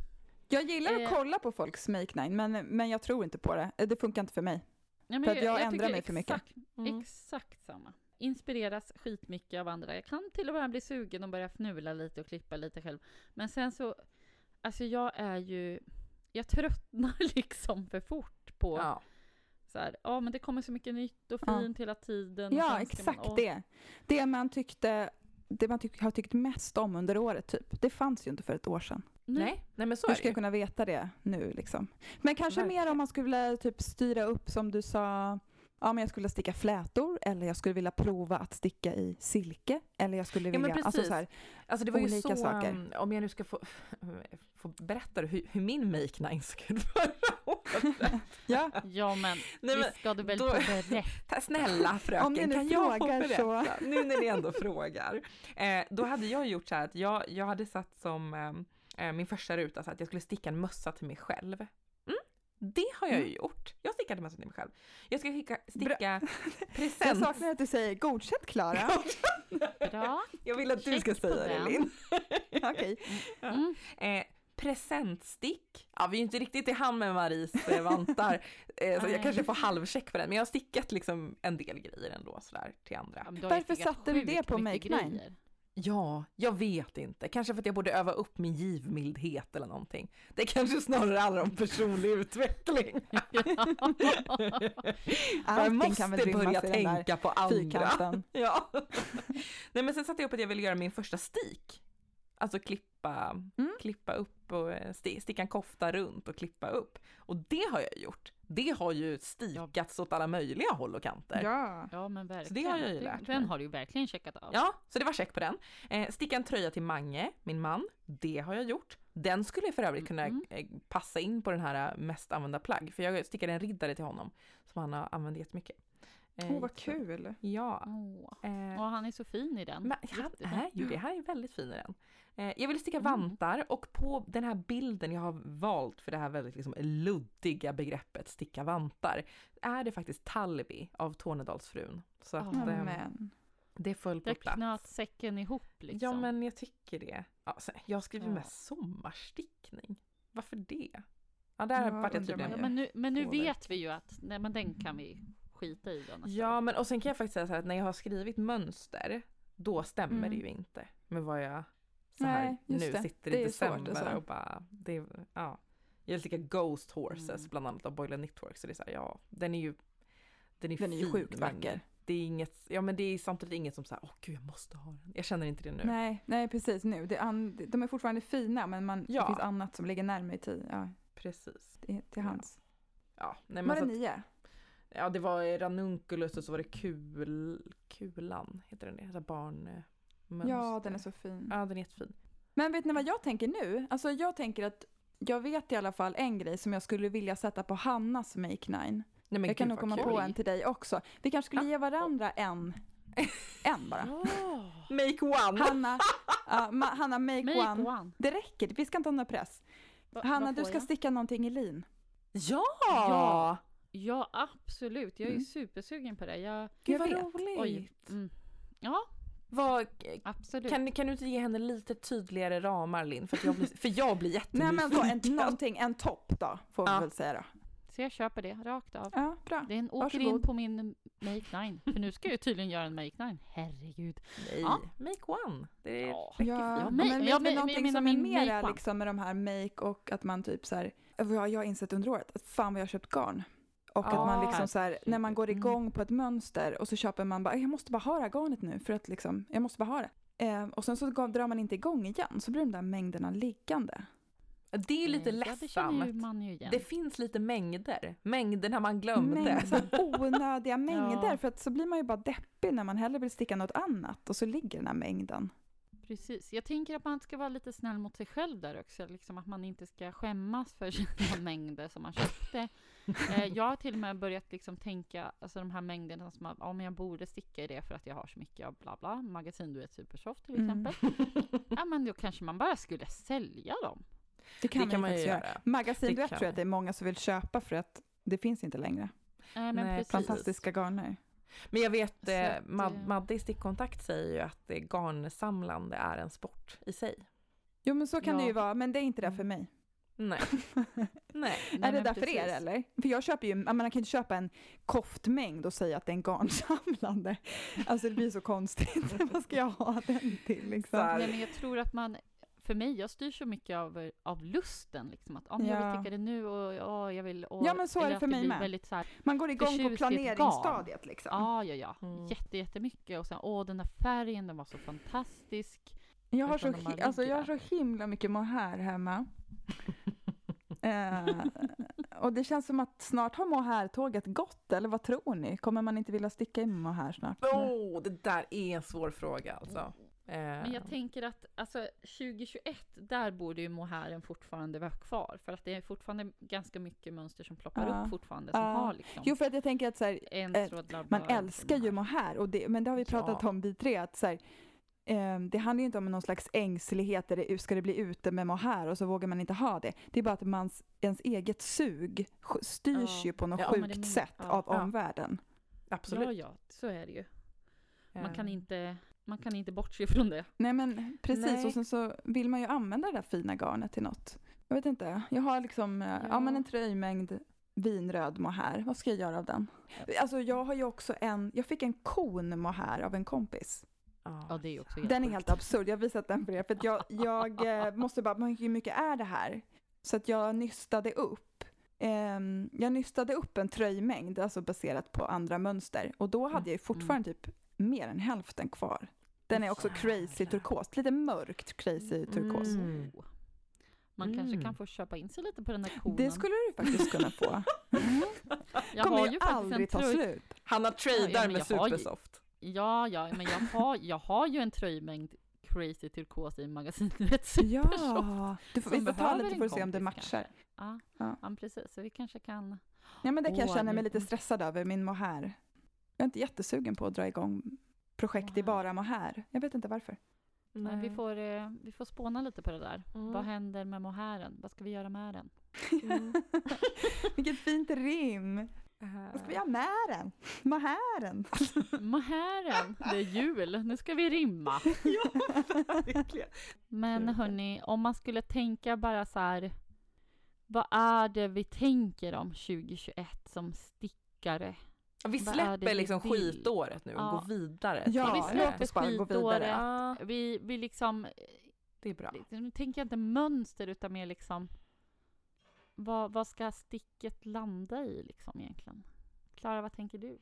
Jag gillar Eh. att kolla på folks make nine, men, men jag tror inte på det. Det funkar inte för mig. Ja, För att jag ändrar tycker mig för mycket. Exakt, Mm. exakt samma. Inspireras skitmycket av andra. Jag kan till och med bli sugen och börja fnula lite och klippa lite själv. Men sen så, alltså jag är ju, jag tröttnar liksom för fort på Ja. så här, ja men det kommer så mycket nytt och Ja. fint hela tiden. Ja, exakt man, det. Det man tyckte det man tyck, har tyckt mest om under året, typ. Det fanns ju inte för ett år sedan. Nej, nej men så Hur ska jag ju. kunna veta det nu liksom? Men kanske mer Verkligen. om man skulle vilja typ styra upp som du sa, ja, men jag skulle sticka flätor eller jag skulle vilja prova att sticka i silke eller jag skulle Ja, men vilja, alltså precis. så här, Alltså det var ju Olika så, saker. um, om jag nu ska få, få berätta hur, hur min make nine såg ut förra året. ja, Ja men, Nej, men, visst ska du väl då- få berätta? Snälla fröken, Om ni nu kan jag få frågar berätta? så. Nu när ni ändå frågar. Eh, då hade jag gjort så här att jag, jag hade satt som eh, min första ruta så att jag skulle sticka en mössa till mig själv. Mm, det har jag ju Mm. gjort. Jag stickade mössa till mig själv. Jag ska sticka, sticka jag present. saknar att du säger godkänt Klara. Bra. Jag vill att du Check ska säga det den. Linn. Okej. Mm. Eh, presentstick. Ja, vi är ju inte riktigt i hand med Maries eh, vantar, eh, så jag kanske får halvcheck på den. Men jag har stickat liksom en del grejer ändå sådär till andra. Varför satte du det på Make Nine? Ja, jag vet inte. Kanske för att jag borde öva upp min givmildhet eller någonting. Det kanske snarare handlar om personlig utveckling. jag måste börja tänka på andra. fyrkanten. Ja. Nej men sen satte jag upp att jag ville göra min första stik. Alltså klippa, Mm. klippa upp och eh, sti- sticka en kofta runt och klippa upp. Och det har jag gjort. Det har ju stikats åt alla möjliga håll och kanter. Ja. Ja men det verkligen. har jag ju Det- lärt Den mig. har du ju verkligen checkat av. Ja, så det var check på den. Eh, sticka en tröja till Mange, min man. Det har jag gjort. Den skulle för övrigt kunna Mm. eh, passa in på den här eh, mest använda plagg. För jag stickade en riddare till honom som han har använt jättemycket. Åh, vad kul. Ja. Åh. Eh, Och han är så fin i den. men han är ju det, han är väldigt fin i den. Eh, jag vill sticka Mm. vantar och på den här bilden jag har valt för det här väldigt liksom luddiga begreppet sticka vantar är det faktiskt Talvi av Tornedalsfrun. Så att Ja, eh, Men. det föll på Där plats. knöt säcken ihop liksom. Ja men jag tycker det. Sen, jag skriver Ja. med sommarstickning. Varför det? Ja där Ja, vart jag tydligen Ja, men nu, men nu vet vi ju att nej, men den kan vi skita i då Ja men och sen kan jag faktiskt säga så här att när jag har skrivit mönster då stämmer Mm. det ju inte med vad jag så här Nej, nu det. sitter Det i december alltså. och bara det, ja. Jag stickar Ghost Horses Mm. bland annat av Boiler Knitwork så det är så här, ja den är ju den är, Den är ju fin, sjukt vacker. Det är inget, ja men det är samtidigt inget som säger åh gud jag måste ha den. Jag känner inte det nu. Nej, nej, precis nu. Det an, de är fortfarande fina men man, Ja. det finns annat som ligger närmare i tid. Ja, Precis. det är till Ja. hands. Ja, nej, men Var så det nio? Ja, det var ranunculus och så var det kul, kulan, heter den det? Så här barnmönster. Ja, den är så fin. Ja, den är jättefin. Men vet ni vad jag tänker nu? Alltså jag tänker att jag vet i alla fall en grej som jag skulle vilja sätta på Hannas Make Nine. Nej, men jag kan nog komma kul. på en till dig också. Vi kanske skulle Ah. ge varandra en. En bara. Make one! Hanna, ja, ma, Hanna make, Make one. one. Det räcker, vi ska inte ha någon press. Va- Hanna, du ska jag? sticka någonting i lin. Ja! Ja. Ja, absolut. Jag är Mm. supersugen på det. Jag, Gud Jag vad vet. roligt! oj. Mm. Ja, Vad, absolut. kan, kan du inte ge henne lite tydligare ramar Linn? För, jag blir, för jag blir Nej jättenyfiken. men så, en, någonting, en topp då, får vi Ja. väl säga då. Så jag köper det rakt av. Ja, bra. Den åker Varsågod. in på min Make Nine. För nu ska jag tydligen göra en Make Nine. Herregud. Nej, Ja. make one. Det Ja. räcker Ja, fint. men- men ja, men- vi någonting som är min mer make är one. liksom med de här make och att man typ så här, vad jag har insett under året, att fan vad jag har köpt garn. Och att man liksom så här, när man går Mm. igång på ett mönster och så köper man bara, jag måste bara ha det här garnet nu för att liksom, jag måste bara ha det. Eh, och sen så drar man inte igång igen, så blir de där mängderna liggande. Det är lite Ja, det känner ledsamt. ju man ju igen. Det finns lite mängder. Mängderna man glömde. Mängder, onödiga mängder, Ja. för att så blir man ju bara deppig när man hellre vill sticka något annat och så ligger den här mängden. Precis. Jag tänker att man ska vara lite snäll mot sig själv där också. Liksom att man inte ska skämmas för sina mängder som man köpte. Eh, jag har till och med börjat liksom tänka, alltså de här mängderna som att, ja, men jag borde sticka i det för att jag har så mycket av bla bla. Magasinduett Supersoft till Mm. exempel. Ja men då kanske man bara skulle sälja dem. Det kan, Det kan man ju man göra. göra. Magasin Det du kan tror jag att det är många som vill köpa för att det finns inte längre. Men Nej. Fantastiska garner. Men jag vet, Så eh, att, Mad- Madde i Stickkontakt säger ju att eh, garnsamlande är en sport i sig. Jo men så kan det Ja. ju vara, men det är inte det för mig. Nej. Nej. är det men där för er precis. eller? För jag köper ju, man kan ju inte köpa en koftmängd och säga att det är en garnsamlande. Alltså det blir så konstigt. Vad ska jag ha den till liksom? Nej men jag tror att man, för mig, jag styr så mycket av, av lusten liksom. Att om jag Ja. vill sticka det nu och ja, jag vill... Och, Ja, men så är det för mig med. Väldigt så här, Man går igång på planeringsstadiet liksom. Ja, ja, ja. Mm. Jätte, jättemycket. Och sen, åh, den där färgen, den var så fantastisk. Jag har, så, alltså, jag har så himla mycket mohair hemma. Eh, och det känns som att snart har mohair-tåget gått, eller vad tror ni? Kommer man inte vilja sticka i mohair snart? Åh, oh, det där är en svår fråga alltså. Men jag tänker att alltså, 2021, där borde ju mohairen fortfarande vara kvar. För att det är fortfarande ganska mycket mönster som ploppar Ja. upp fortfarande. Som Ja. har liksom Jo, för att jag tänker att så här, en eh, man älskar ju mohair. och det, men det har vi pratat Ja. om vi tre, att så här, eh, det handlar ju inte om någon slags ängslighet, där det, ska det bli ute med mohair och så vågar man inte ha det. Det är bara att mans, ens eget sug styrs Ja. ju på något Ja, sjukt men- sätt ja. av Ja. omvärlden. Absolut. Ja, ja, så är det ju. Man kan Eh, inte, man kan inte bortse från det. Nej men precis, Nej. och sen så vill man ju använda det där fina garnet till något. Jag vet inte, jag har liksom, eh, ja, Ja. men en tröjmängd vinröd mohair. Vad ska jag göra av den? Alltså jag har ju också en, jag fick en kon mohair av en kompis. Ja, det är också helt Den är helt absurd, jag har visat den för er. För att jag, jag eh, måste bara, men hur mycket är det här? Så att jag nystade upp. ehm, jag nystade upp en tröjmängd, alltså baserat på andra mönster. Och då hade jag ju fortfarande typ mer än hälften kvar. Den är också crazy turkos, lite mörkt crazy turkos. Mm. Man kanske Mm. kan få köpa in sig lite på den konen. Det skulle du faktiskt kunna få. jag kommer har ju ju faktiskt en aldrig ta slut. Hanna tradar Ja, med Supersoft. Ja, ja, men jag har, jag har ju en tröjmängd crazy turkos i magasinet. Ja, du får, vi får ta lite för att se om det matchar. Ja, Ja. ja. precis. Så vi kanske kan... Ja, men det kan jag Åh, känna mig lite stressad över, min mohair. Jag är inte jättesugen på att dra igång projekt i Mohair. bara mohair. Jag vet inte varför. Nej. Vi, får, eh, vi får spåna lite på det där. Mm. Vad händer med mohairen? Vad ska vi göra med den? Mm. Vilket fint rim! Vad ska vi göra med den? Mohairen! Mohairen, det är jul. Nu ska vi rimma. Verkligen. Men hörni, om man skulle tänka bara så här. Vad är det vi tänker om 2021 som stickare? Ja, Vi släpper vi liksom vill? skitåret nu och Ja. går vidare. Ja, vi släpper skitåret. Ja, Vi, vi liksom, det är bra. nu tänker jag inte mönster utan mer liksom vad, vad ska sticket landa i liksom egentligen? Klara, vad tänker du?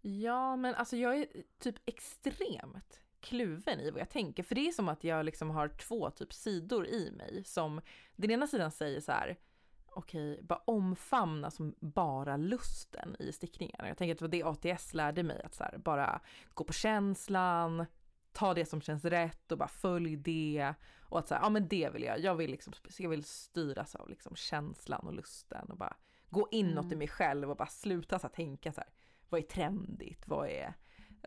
Ja, men alltså jag är typ extremt kluven i vad jag tänker. För det är som att jag liksom har två typ sidor i mig som den ena sidan säger så här okej, bara omfamna som bara lusten i stickningen. Jag tänker att det var det ATS lärde mig, att så här, bara gå på känslan, ta det som känns rätt och bara följ det. Och att här, ja men det vill jag, jag vill liksom, jag vill styras av liksom känslan och lusten och bara gå inåt Mm. i mig själv och bara sluta så här, tänka så här, vad är trendigt, vad är,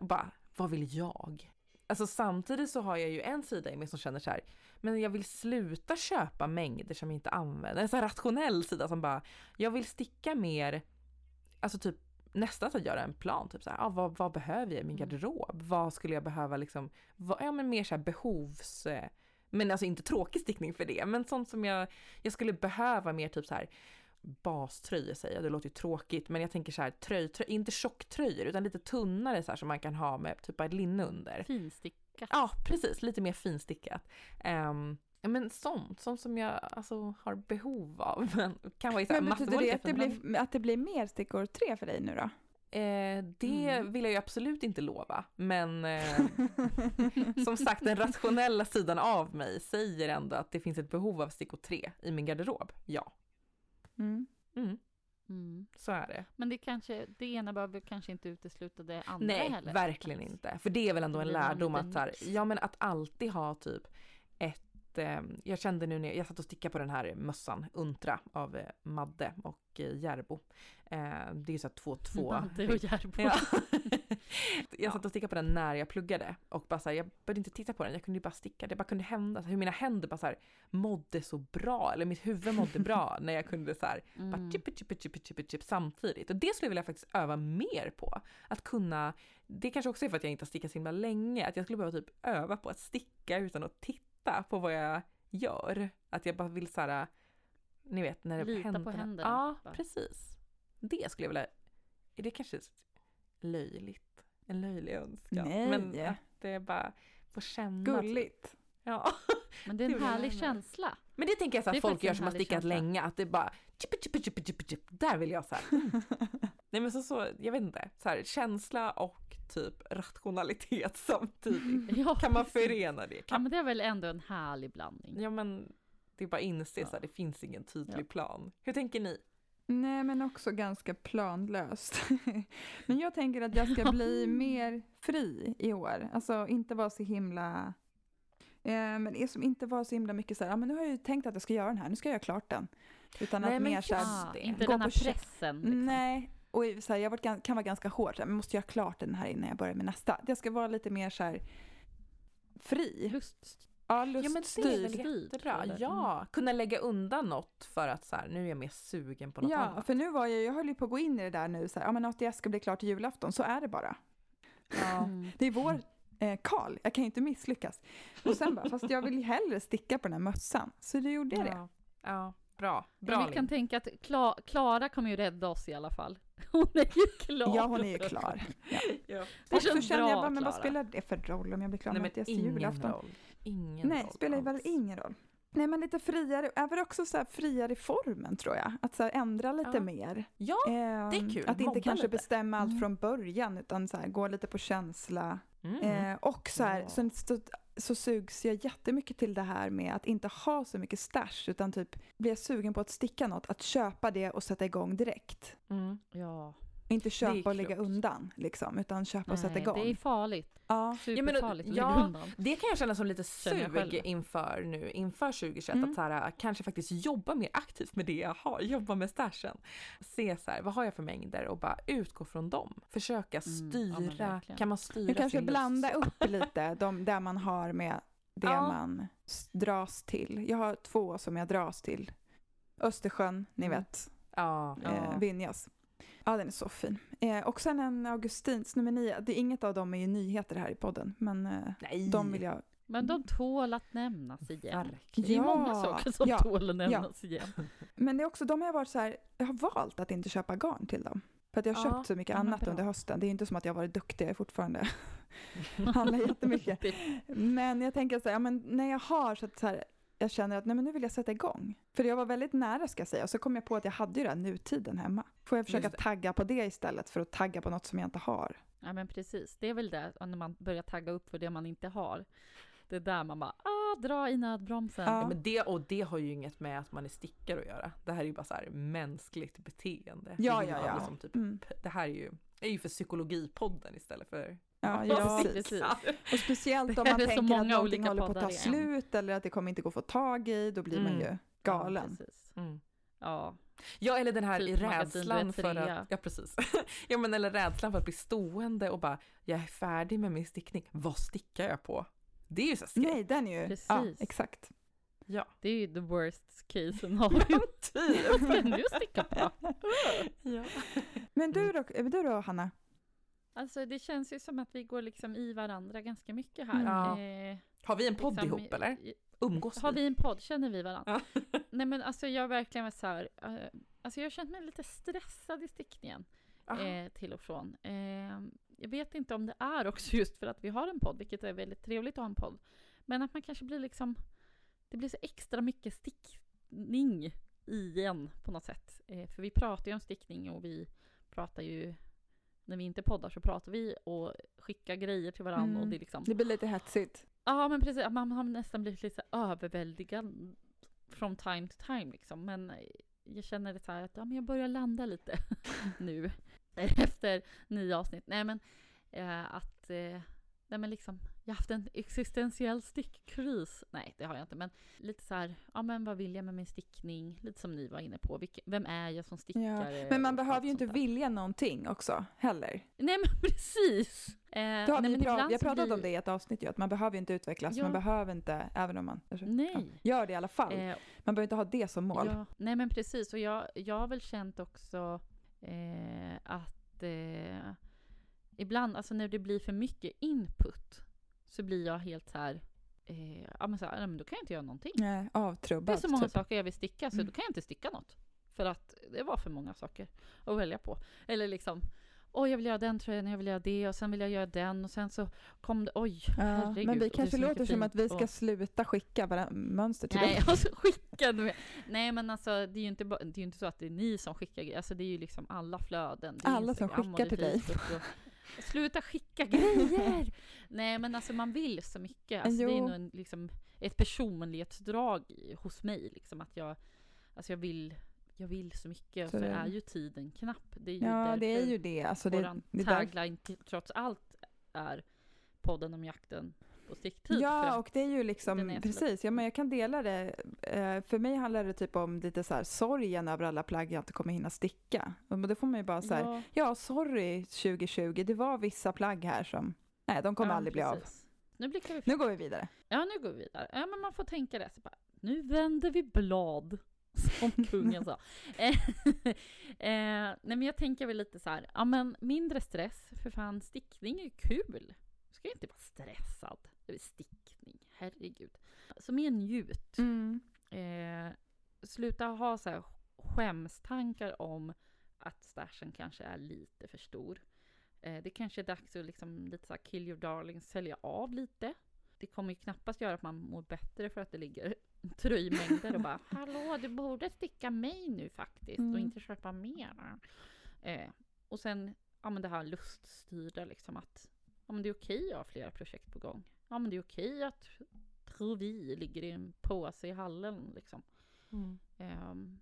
bara, vad vill jag? Alltså samtidigt så har jag ju en sida i mig som känner så här, men jag vill sluta köpa mängder som jag inte använder. En så här rationell sida som bara, jag vill sticka mer, alltså typ nästan att göra en plan, typ så här, ah, vad, vad behöver jag i min Mm. garderob? Vad skulle jag behöva liksom, vad, ja men mer så här behovs, eh, men alltså inte tråkig stickning för det, men sånt som jag, jag skulle behöva mer typ så här baströjor säger jag, det låter ju tråkigt, men jag tänker så här tröj, tröj inte tjocktröjor utan lite tunnare så här som man kan ha med typ ett linne under. Finstickat. Ja, precis, lite mer finstickat. Um, ja, men sånt, sånt som jag alltså har behov av. Men kan vara i Men betyder det att det, blir, att det blir mer stickor tre för dig nu då? Eh, det Mm. vill jag ju absolut inte lova, men eh, som sagt den rationella sidan av mig säger ändå att det finns ett behov av stickor 3 i min garderob. Ja, Mm. mm, Mm. så är det. Men det kanske, det ena behöver kanske inte utesluta det andra Nej, heller. verkligen inte. För det är väl ändå en lärdom att, här, ja, men att alltid ha typ jag kände nu när jag, satt och stickade på den här mössan, Untra av eh, Madde och eh, Järbo. Eh, det är ju så här två, två. Madde och Järbo. Ja. jag satt och stickade på den när jag pluggade och bara så här, jag började inte titta på den, jag kunde ju bara sticka, det bara kunde hända, hur mina händer bara så här mådde så bra, eller mitt huvud mådde bra när jag kunde så här bara Mm. chip, chip, chip, chip, chip samtidigt. Och det skulle jag vilja faktiskt öva mer på. Att kunna, det kanske också är för att jag inte har stickat så himla länge, att jag skulle behöva typ öva på att sticka utan att titta på vad jag gör. Att jag bara vill så här, ni vet när Lita på händerna, Ja, bara. precis. Det skulle jag vilja, är det kanske löjligt? En löjlig önskan? Nej. Men att det bara får känna. Gulligt. Ja. Men det är Det en jag härlig känsla. Men det tänker jag så Det att är folk gör som har stickat känsla. länge, att det bara chip, chip, chip, chip, chip, där vill jag så här. Nej men så, så, jag vet inte, så här, känsla och typ rationalitet samtidigt. Ja, Kan man förena det? Ja, Kan, men det är väl ändå en härlig blandning. ja men det är bara inse så Ja. här, det finns ingen tydlig Ja. plan. Hur tänker ni? Nej, men också ganska planlöst. men jag tänker att jag ska bli mer fri i år. Alltså inte vara så himla... Eh, men det som inte vara så himla mycket så här, ja, men nu har jag ju tänkt att jag ska göra den här, nu ska jag göra klart den. Utan Nej, att men mer så här, Ah, inte Gå den här pressen. Liksom. Nej, och så här, jag varit, kan vara ganska hård, så här, men måste göra klart den här innan jag börjar med nästa. Jag ska vara lite mer så här fri. Lust. Ja, Ja men det är luststyrd. väl jättebra. Ja, kunna lägga undan något för att så här, nu är jag mer sugen på något Ja, annat. för nu var jag, jag höll ju på att gå in i det där nu, så här, ja men ATS ska bli klart till julafton, så är det bara. Ja. Mm. Det är vår eh, Karl, jag kan ju inte misslyckas. Och sen bara, fast jag vill ju hellre sticka på den här mössan. Så då gjorde jag det. Ja. ja, bra. Bra, vi kan tänka att Kla- Klara kommer ju rädda oss i alla fall. Hon är ju klar. Ja, hon är ju klar. Ja. Det och så känns känner jag bra, bara, men vad spelar det för roll om jag blir klar Nej med till ingen julafton? roll. Ingen Nej, roll spelar väl ingen roll. Nej, men lite friare, även också så här friare i formen tror jag. Att så här ändra lite Ja. mer. Ja, Ehm, är kul. Att inte Modda kanske lite. bestämma allt Mm. från början utan så här, gå lite på känsla. mm. Eh, och så, här, Ja. så, så, så sugs jag jättemycket till det här med att inte ha så mycket stash utan typ blir jag sugen på att sticka något, att köpa det och sätta igång direkt. Mm. Ja. Inte köpa och lägga undan liksom, utan köpa och sätta igång. det är farligt. Ja. Ja, men, Superfarligt att ja, undan. Det kan jag känna som lite sug inför nu, inför 2021. Mm. Att så här, kanske faktiskt jobba mer aktivt med det jag har, jobba med stashen. Se så här, vad har jag för mängder och bara utgå från dem. Försöka Mm, styra, ja, men verkligen. kan man styra Du kanske blanda lust? upp lite de, där man har med det Ja. man dras till. Jag har två som jag dras till. Östersjön, ni Mm. vet, Ja, eh, ja. Vinjas. Ja, den är så fin. Eh, och sen en Augustins nummer nio. Det är inget av dem är ju nyheter här i podden, men eh, Nej. de vill jag... Men de tål att nämnas igen. Verkligen. Det är Ja, många saker som ja, tål att nämnas igen. Men det är också, de har jag varit så här, jag har valt att inte köpa garn till dem. För att jag har Ja, köpt så mycket ja, annat bra. under hösten. Det är inte som att jag har varit duktig, jag är fortfarande handlar jättemycket. Men jag tänker så här, ja, men när jag har så att så här, jag känner att nej, men nu vill jag sätta igång. För jag var väldigt nära ska jag säga. Och så kom jag på att jag hade ju den här nutiden hemma. Får jag försöka tagga på det istället för att tagga på något som jag inte har. Ja men precis, det är väl det när man börjar tagga upp för det man inte har. Det är där man bara, ah, dra i nödbromsen. Ja. Ja, men det, och det har ju inget med att man är stickare att göra. Det här är ju bara så här mänskligt beteende. Ja, ja, ja. Liksom typ, Mm. Det här är ju, är ju för psykologipodden istället för Ja, Ja, precis. Och speciellt om man tänker att någonting håller på att ta igen. slut eller att det kommer inte gå att få tag i. Då blir man Mm. ju galen. Ja. Mm. Ja, Ja, eller den här Typ rädslan för att, ja precis. ja men eller rädslan för att bli stående och bara, jag är färdig med min stickning, vad stickar jag på? Det är ju så skräck. Nej, den är ju... Precis. Ja, exakt. Ja, det är ju the worst case scenario. typ. Vad ska du sticka på? ja. Men du då, du då Hanna? Alltså det känns ju som att vi går liksom i varandra ganska mycket här. Ja. Eh, Har vi en podd liksom, ihop eller? Umgås Har vi en podd? Känner vi varandra? Ja. Nej men alltså jag har verkligen varit så här, eh, alltså jag har känt mig lite stressad i stickningen. Eh, till och från. Eh, jag vet inte om det är också just för att vi har en podd, vilket är väldigt trevligt att ha en podd. Men att man kanske blir liksom, det blir så extra mycket stickning i en på något sätt. Eh, för vi pratar ju om stickning och vi pratar ju, när vi inte poddar så pratar vi och skickar grejer till varandra Mm. och det är liksom, Det blir lite hetsigt. ja men precis, man har nästan blivit lite överväldigad from time to time liksom. Men jag känner det så här att ja, men jag börjar landa lite nu efter nio avsnitt. Nej men eh, att eh, nej, men liksom, jag har haft en existentiell stickkris. Nej, det har jag inte, men lite så här, ja men vad vill jag med min stickning? Lite som ni var inne på, Vilke, vem är jag som Ja. stickare? Men man behöver ju inte vilja någonting också heller. Nej men precis! Eh, har nej, vi, pra- vi har pratat blir- om det i ett avsnitt ju, att man behöver inte utvecklas, Ja. man behöver inte, även om man Nej. Ja, gör det i alla fall. Eh, Man behöver inte ha det som mål. Ja, nej men precis. Och jag, jag har väl känt också eh, att eh, ibland, alltså när det blir för mycket input så blir jag helt så här, eh, ja men så här, nej, men då kan jag inte göra någonting. Nej, Det är avtrubbad. så många typ. saker jag vill sticka så Mm. då kan jag inte sticka något. För att det var för många saker att välja på. Eller liksom, oj jag vill göra den tröjan, jag vill göra det och sen vill jag göra den och sen så kom det, oj Ja, herregud. men det vi kanske så låter som att vi ska och- sluta skicka våra mönster till Nej, dig. alltså skicka nu. Nej men alltså det är ju inte, det är inte så att det är ni som skickar. Alltså det är ju liksom alla flöden. Det Alla som Instagram och skickar det till dig. Och- Sluta skicka grejer! Nej men alltså man vill så mycket. Alltså, det är nog en, liksom, ett personlighetsdrag hos mig. Liksom, att jag, alltså jag vill jag vill så mycket, Så det- är ju tiden knapp. Det är ju Ja, det är ju det. Alltså det, våran tagline trots allt är podden om jakten på för Ja, och det är ju liksom, är precis, ja, men jag kan dela det. Eh, För mig handlar det typ om lite så här sorgen över alla plagg jag inte kommer hinna sticka. Och då får man ju bara så här, ja, ja sorry 2020, det var vissa plagg här som, nej de kommer ja, aldrig bli av. precis. Nu blickar vi Nu går vi vidare. Ja, nu går vi vidare. Ja, men man får tänka det. Så bara, nu vänder vi blad, som kungen sa. Eh, eh, nej, men jag tänker väl lite så här, ja men mindre stress, för fan stickning är ju kul. Du ska ju inte vara stressad stickning, herregud. Så mer njut. Mm. Eh, sluta ha så här skämstankar om att stashen kanske är lite för stor. Eh, det kanske är dags att liksom lite så här kill your darling, sälja av lite. Det kommer ju knappast göra att man mår bättre för att det ligger tröjmängder och bara Hallå, du borde sticka mig nu faktiskt och Mm. inte köpa mer. Eh, och sen, ja men det här luststyrda liksom att ja men det är okej att ha flera projekt på gång. Ja men det är okej att tror vi ligger i en påse i hallen liksom. Mm. Ehm,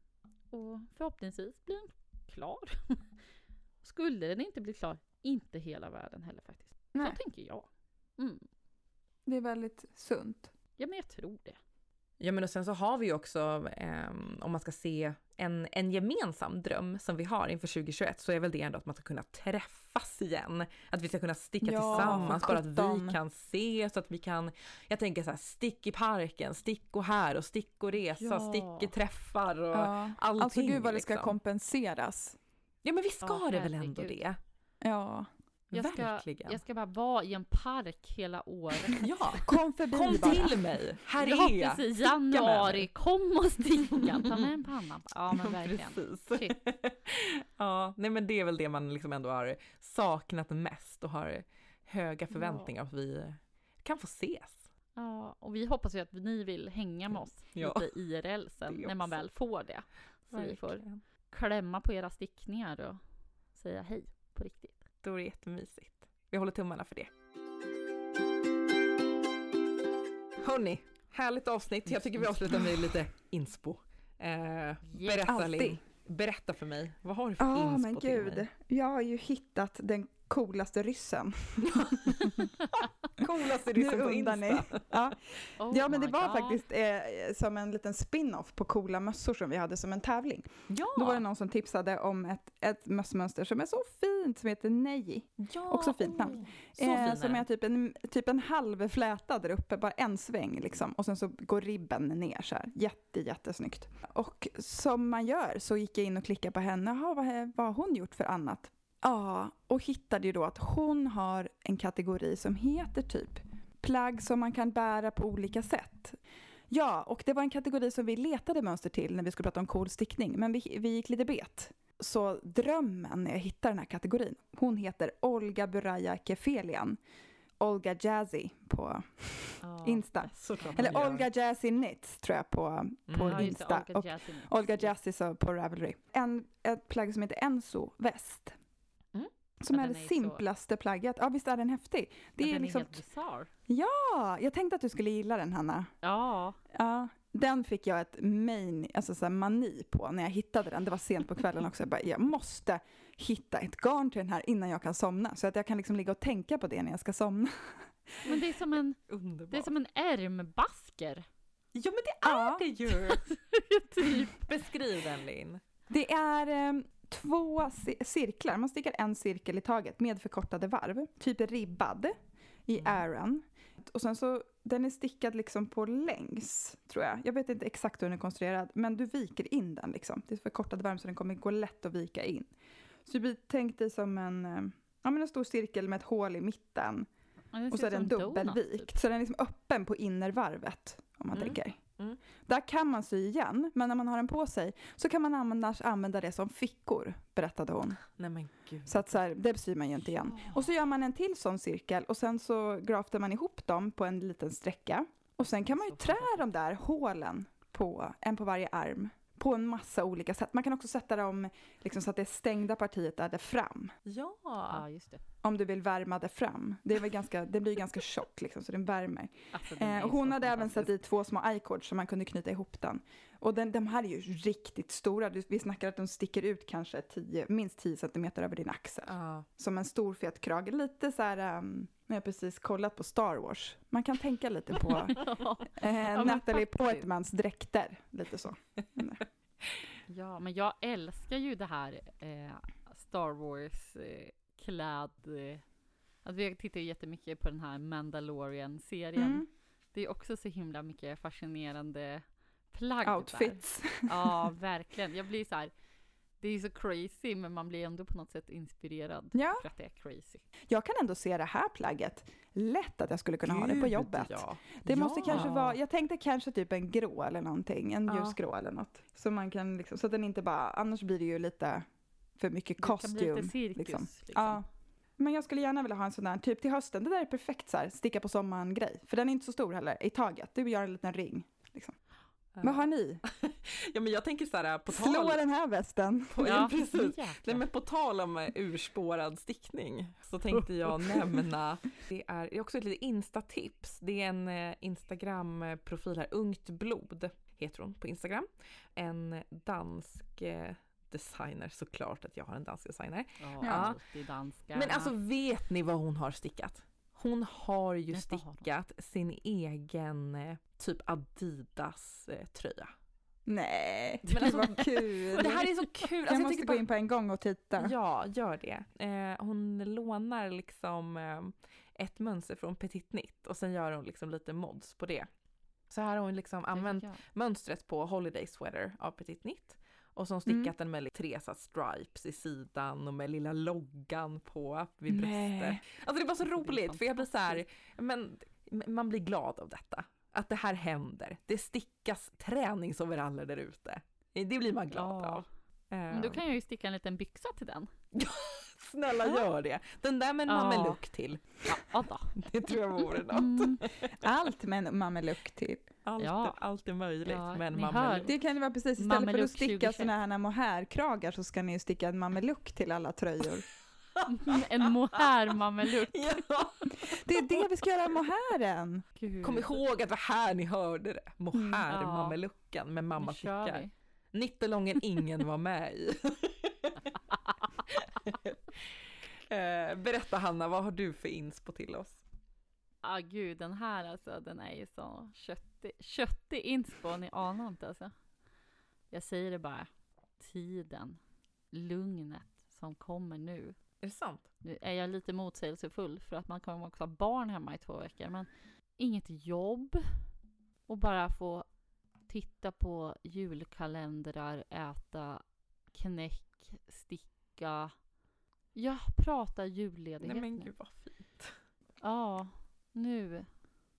och förhoppningsvis blir den klar. Skulle den inte bli klar, inte hela världen heller faktiskt. Nej, Så tänker jag. Mm. det är väldigt sunt. Ja, men jag tror det. Ja men och sen så har vi också, ehm, om man ska se en, en gemensam dröm som vi har inför 2021 så är väl det ändå att man ska kunna träffas igen. Att vi ska kunna sticka Ja, tillsammans, bara att vi kan se så att vi kan, jag tänker så här, stick i parken, stick och här och stick och resa, Ja. stick i träffar och Ja. allting. Alltså gud vad det ska liksom. kompenseras. Ja men vi ska Ja, det väl ändå det? Ja. Jag ska, Verkligen. jag ska bara vara i en park hela året. Ja, Kom förbi kom bara. till mig! Här ja, är jag! precis. Januari, kom och sticka. Ta med en panna. Ja, men Ja, verkligen. Precis. Ja, nej men det är väl det man liksom ändå har saknat mest och har höga förväntningar att vi kan få ses. Ja, och vi hoppas ju att ni vill hänga med oss Ja. lite IRL sen, när man väl får det. Så vi får Verkligen. klämma på era stickningar och säga hej på riktigt. Det jättemysigt. Vi håller tummarna för det. Hörni, härligt avsnitt. Jag tycker vi avslutar med lite inspo. Eh, berätta Alltid. Berätta för mig. Vad har du för Ja inspo men till gud, mig? jag har ju hittat den coolaste ryssen. Coolaste ryssen på Insta. ni. Ja. Oh ja men det var God. faktiskt eh, som en liten spin-off på coola mössor som vi hade som en tävling. Ja! Då var det någon som tipsade om ett, ett mössmönster som är så fint som heter Neji. ja också fint namn. åh, Så Eh, som är typ en, typ en halv fläta där uppe, bara en sväng liksom. Och sen så går ribben ner så här. Jätte, jättesnyggt. Och som man gör så gick jag in och klickade på henne. Jaha, vad, vad har hon gjort för annat? Ja, och hittade ju då att hon har en kategori som heter typ plagg som man kan bära på olika sätt. Ja, och det var en kategori som vi letade mönster till när vi skulle prata om cool stickning, men vi, vi gick lite bet. Så drömmen när jag hittade den här kategorin, hon heter Olga Buraya Kefelian. Olga Jazzy på Ja. Insta. Eller gör. Olga Jazzy Knits tror jag på, på Mm. Ja, Insta. Olga och Jazzy. Olga Jazzy så på Ravelry. En, ett plagg som heter Enso Väst. Som Ja, är det är så- simplaste plagget. Ja, visst är den häftig? Det Men är den liksom, är helt bisarr. ja, jag tänkte att du skulle gilla den Hanna. Ja, Ja, den fick jag ett main, alltså så här mani på när jag hittade den. Det var sent på kvällen också. Jag bara, jag måste hitta ett garn till den här innan jag kan somna. Så att jag kan liksom ligga och tänka på det när jag ska somna. men det är som en, det är som en ärmbasker. Ja men det är Ja. det ju! typ. Beskriv den Linn. Det är eh, två ci- cirklar. Man stickar en cirkel i taget med förkortade varv. Typ ribbad i Mm. ären. Och sen så, den är stickad liksom på längs, tror jag. Jag vet inte exakt hur den är konstruerad, men du viker in den liksom. Det är förkortade varv så den kommer gå lätt att vika in. Så blir tänk dig som en, eh, ja, men en stor cirkel med ett hål i mitten. Ja, Och så är den dubbelvikt. typ. Så den är liksom öppen på innervarvet, om man Mm. tänker. Mm. Där kan man sy igen, men när man har den på sig så kan man annars använda det som fickor, berättade hon. Nej men gud. Så att så här, det syr man ju inte igen. Och så gör man en till sån cirkel och sen så graftar man ihop dem på en liten sträcka. Och sen kan man ju trä de där hålen på, en på varje arm på en massa olika sätt. Man kan också sätta dem liksom, så att det stängda partiet är där fram. Ja. Ja, just det. Om du vill värma det fram. Det, är väl ganska, det blir ganska tjockt liksom, så den värmer. Alltså, den Eh, hon hade även satt i två små i-cords så man kunde knyta ihop den. Och den, de här är ju riktigt stora. Vi snackar att de sticker ut kanske 10, minst 10 centimeter över din axel. Ja. Som en stor fet krage. Lite så här, um, jag har precis kollat på Star Wars. Man kan tänka lite på eh, Natalie. Portmans dräkter. Lite så. ja, men jag älskar ju det här eh, Star Wars eh. Eh, alltså jag tittar ju jättemycket på den här Mandalorian-serien. Mm. Det är också så himla mycket fascinerande plagg där. Outfits. Ja, verkligen. Jag blir så här... Det är så crazy, men man blir ändå på något sätt inspirerad Ja, för att det är crazy. jag kan ändå se det här plagget. Lätt att jag skulle kunna ha det på Gud, jobbet. Ja. Det måste Ja. kanske vara, jag tänkte kanske typ en grå eller någonting, en Ja. ljusgrå eller något. Så man kan liksom, så att den inte bara, annars blir det ju lite för mycket Det kan bli lite cirkus. liksom. Liksom. Ja. Men jag skulle gärna vilja ha en sån där, typ till hösten, det där är perfekt så här, sticka på sommaren grej. För den är inte så stor heller, i taget. Du gör en liten ring. Liksom. Vad har ni? Ja men jag tänker så här på tal... Slå den här västen. På, ja, precis. jäklar. Nej, men på tal om eh, urspårad stickning så tänkte jag nämna, det är, det är också ett litet instatips. Det är en eh, Instagram-profil här, Ungt blod heter hon på Instagram. En dansk eh, designer, såklart att jag har en dansk designer. Ja, Ja. alltid danska. Men alltså vet ni vad hon har stickat? Hon har ju stickat sin egen typ Adidas eh, tröja. Nej, Men alltså- vad kul. Det här är så kul! jag Alltså, måste gå bara- in på en gång och titta. Ja, gör det. Eh, hon lånar liksom eh, ett mönster från Petit Knit och sen gör hon liksom lite mods på det. Så här har hon liksom använt mönstret på Holiday Sweater av Petit Knit och så har hon stickat Mm. den med tre så stripes i sidan och med lilla loggan på vid bröstet. Alltså det är bara så Alltså, roligt för jag blir så här, men man blir glad av detta. Att det här händer. Det stickas träningsoveraller där ute. Det blir man glad Ja. av. Men då Eh, kan jag ju sticka en liten byxa till den. Snälla gör det. Den där med en Ja. mameluck till. Ja, då. Det tror jag vore något. Mm. Allt med en mameluck till. Allt, Ja. allt är möjligt Ja, med en mameluck. Det kan ju vara precis, istället för Mameluck att sticka 2021. såna här mohairkragar så ska ni ju sticka en mameluck till alla tröjor. En mohair-mameluck. Ja. Det är det vi ska göra mohairen. Gud. Kom ihåg att det var här ni hörde det. Mohair, Ja. mamelucken med mamma vi. Nyttelången ingen var med i. Eh, berätta Hanna, vad har du för inspo till oss? Ah, gud, den här alltså, den är ju så köttig. Köttig inspo, ni anar inte alltså. Jag säger det bara. Tiden, lugnet som kommer nu. Är det sant? Nu är jag lite motsägelsefull för att man kommer också ha barn hemma i två veckor. Men inget jobb och bara få titta på julkalendrar, äta knäck, sticka. Ja, prata julledighet Nej men gud vad fint. Ja, nu,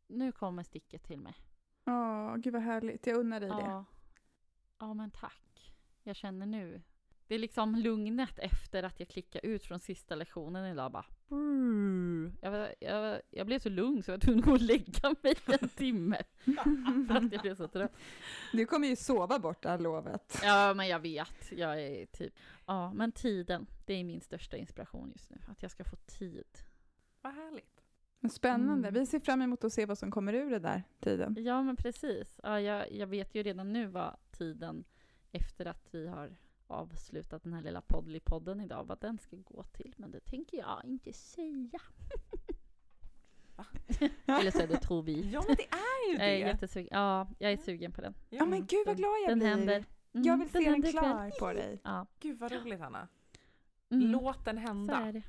nu kommer sticket till mig. Åh, gud vad härligt. Jag unnar dig det. Ja. ja, men tack. Jag känner nu. Det är liksom lugnet efter att jag klickade ut från sista lektionen idag bara. Jag, jag, jag blev så lugn så jag var tvungen att gå och lägga mig en timme. För att jag blev så trött. Du kommer ju sova bort det här lovet. Ja, men jag vet. Jag är typ... Ja, men tiden. Det är min största inspiration just nu. Att jag ska få tid. Vad härligt. Men Spännande. Mm. Vi ser fram emot att se vad som kommer ur det där tiden. Ja, men precis. Ja, jag, jag vet ju redan nu vad tiden efter att vi har avslutat den här lilla poddly-podden idag, vad den ska gå till. Men det tänker jag inte säga. Eller så är det tror vi. Ja men det är ju Jag är det. jättesugen. Ja, jag är sugen på den. Ja men gud vad glad jag Den blir. händer. Mm, Jag vill se den händer ikväll. klar på dig. Ja. Gud vad roligt Hanna. Mm, Låt den så hända. är det.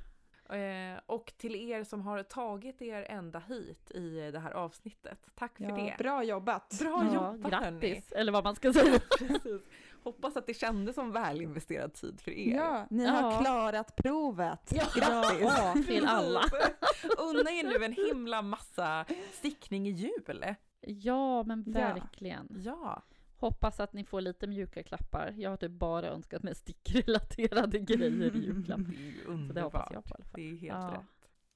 Eh, och till er som har tagit er ända hit i det här avsnittet, tack för Ja, det. bra jobbat. Bra Ja, jobbat hörni. grattis, eller vad man ska säga. Precis. Hoppas att det kändes som välinvesterad tid för er. Ja, ni Ja. har klarat provet. Ja. Grattis! Ja, till alla. Unna er nu en himla massa stickning i jul. Ja, men verkligen. Ja. Hoppas att ni får lite mjuka klappar. Jag har typ bara önskat mig stickrelaterade grejer i julklapp. Det Så det hoppas jag på i alla fall. Det är helt Ja.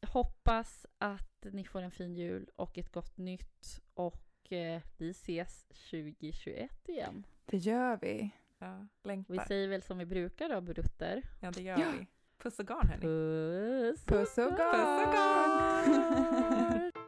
rätt. Hoppas att ni får en fin jul och ett gott nytt. Och eh, vi ses 2021 igen. Det gör vi. Ja, längtar. Vi säger väl som vi brukar då, brutter. Ja, det gör Ja. vi. Puss och garn hörni. Puss Puss och Puss och garn!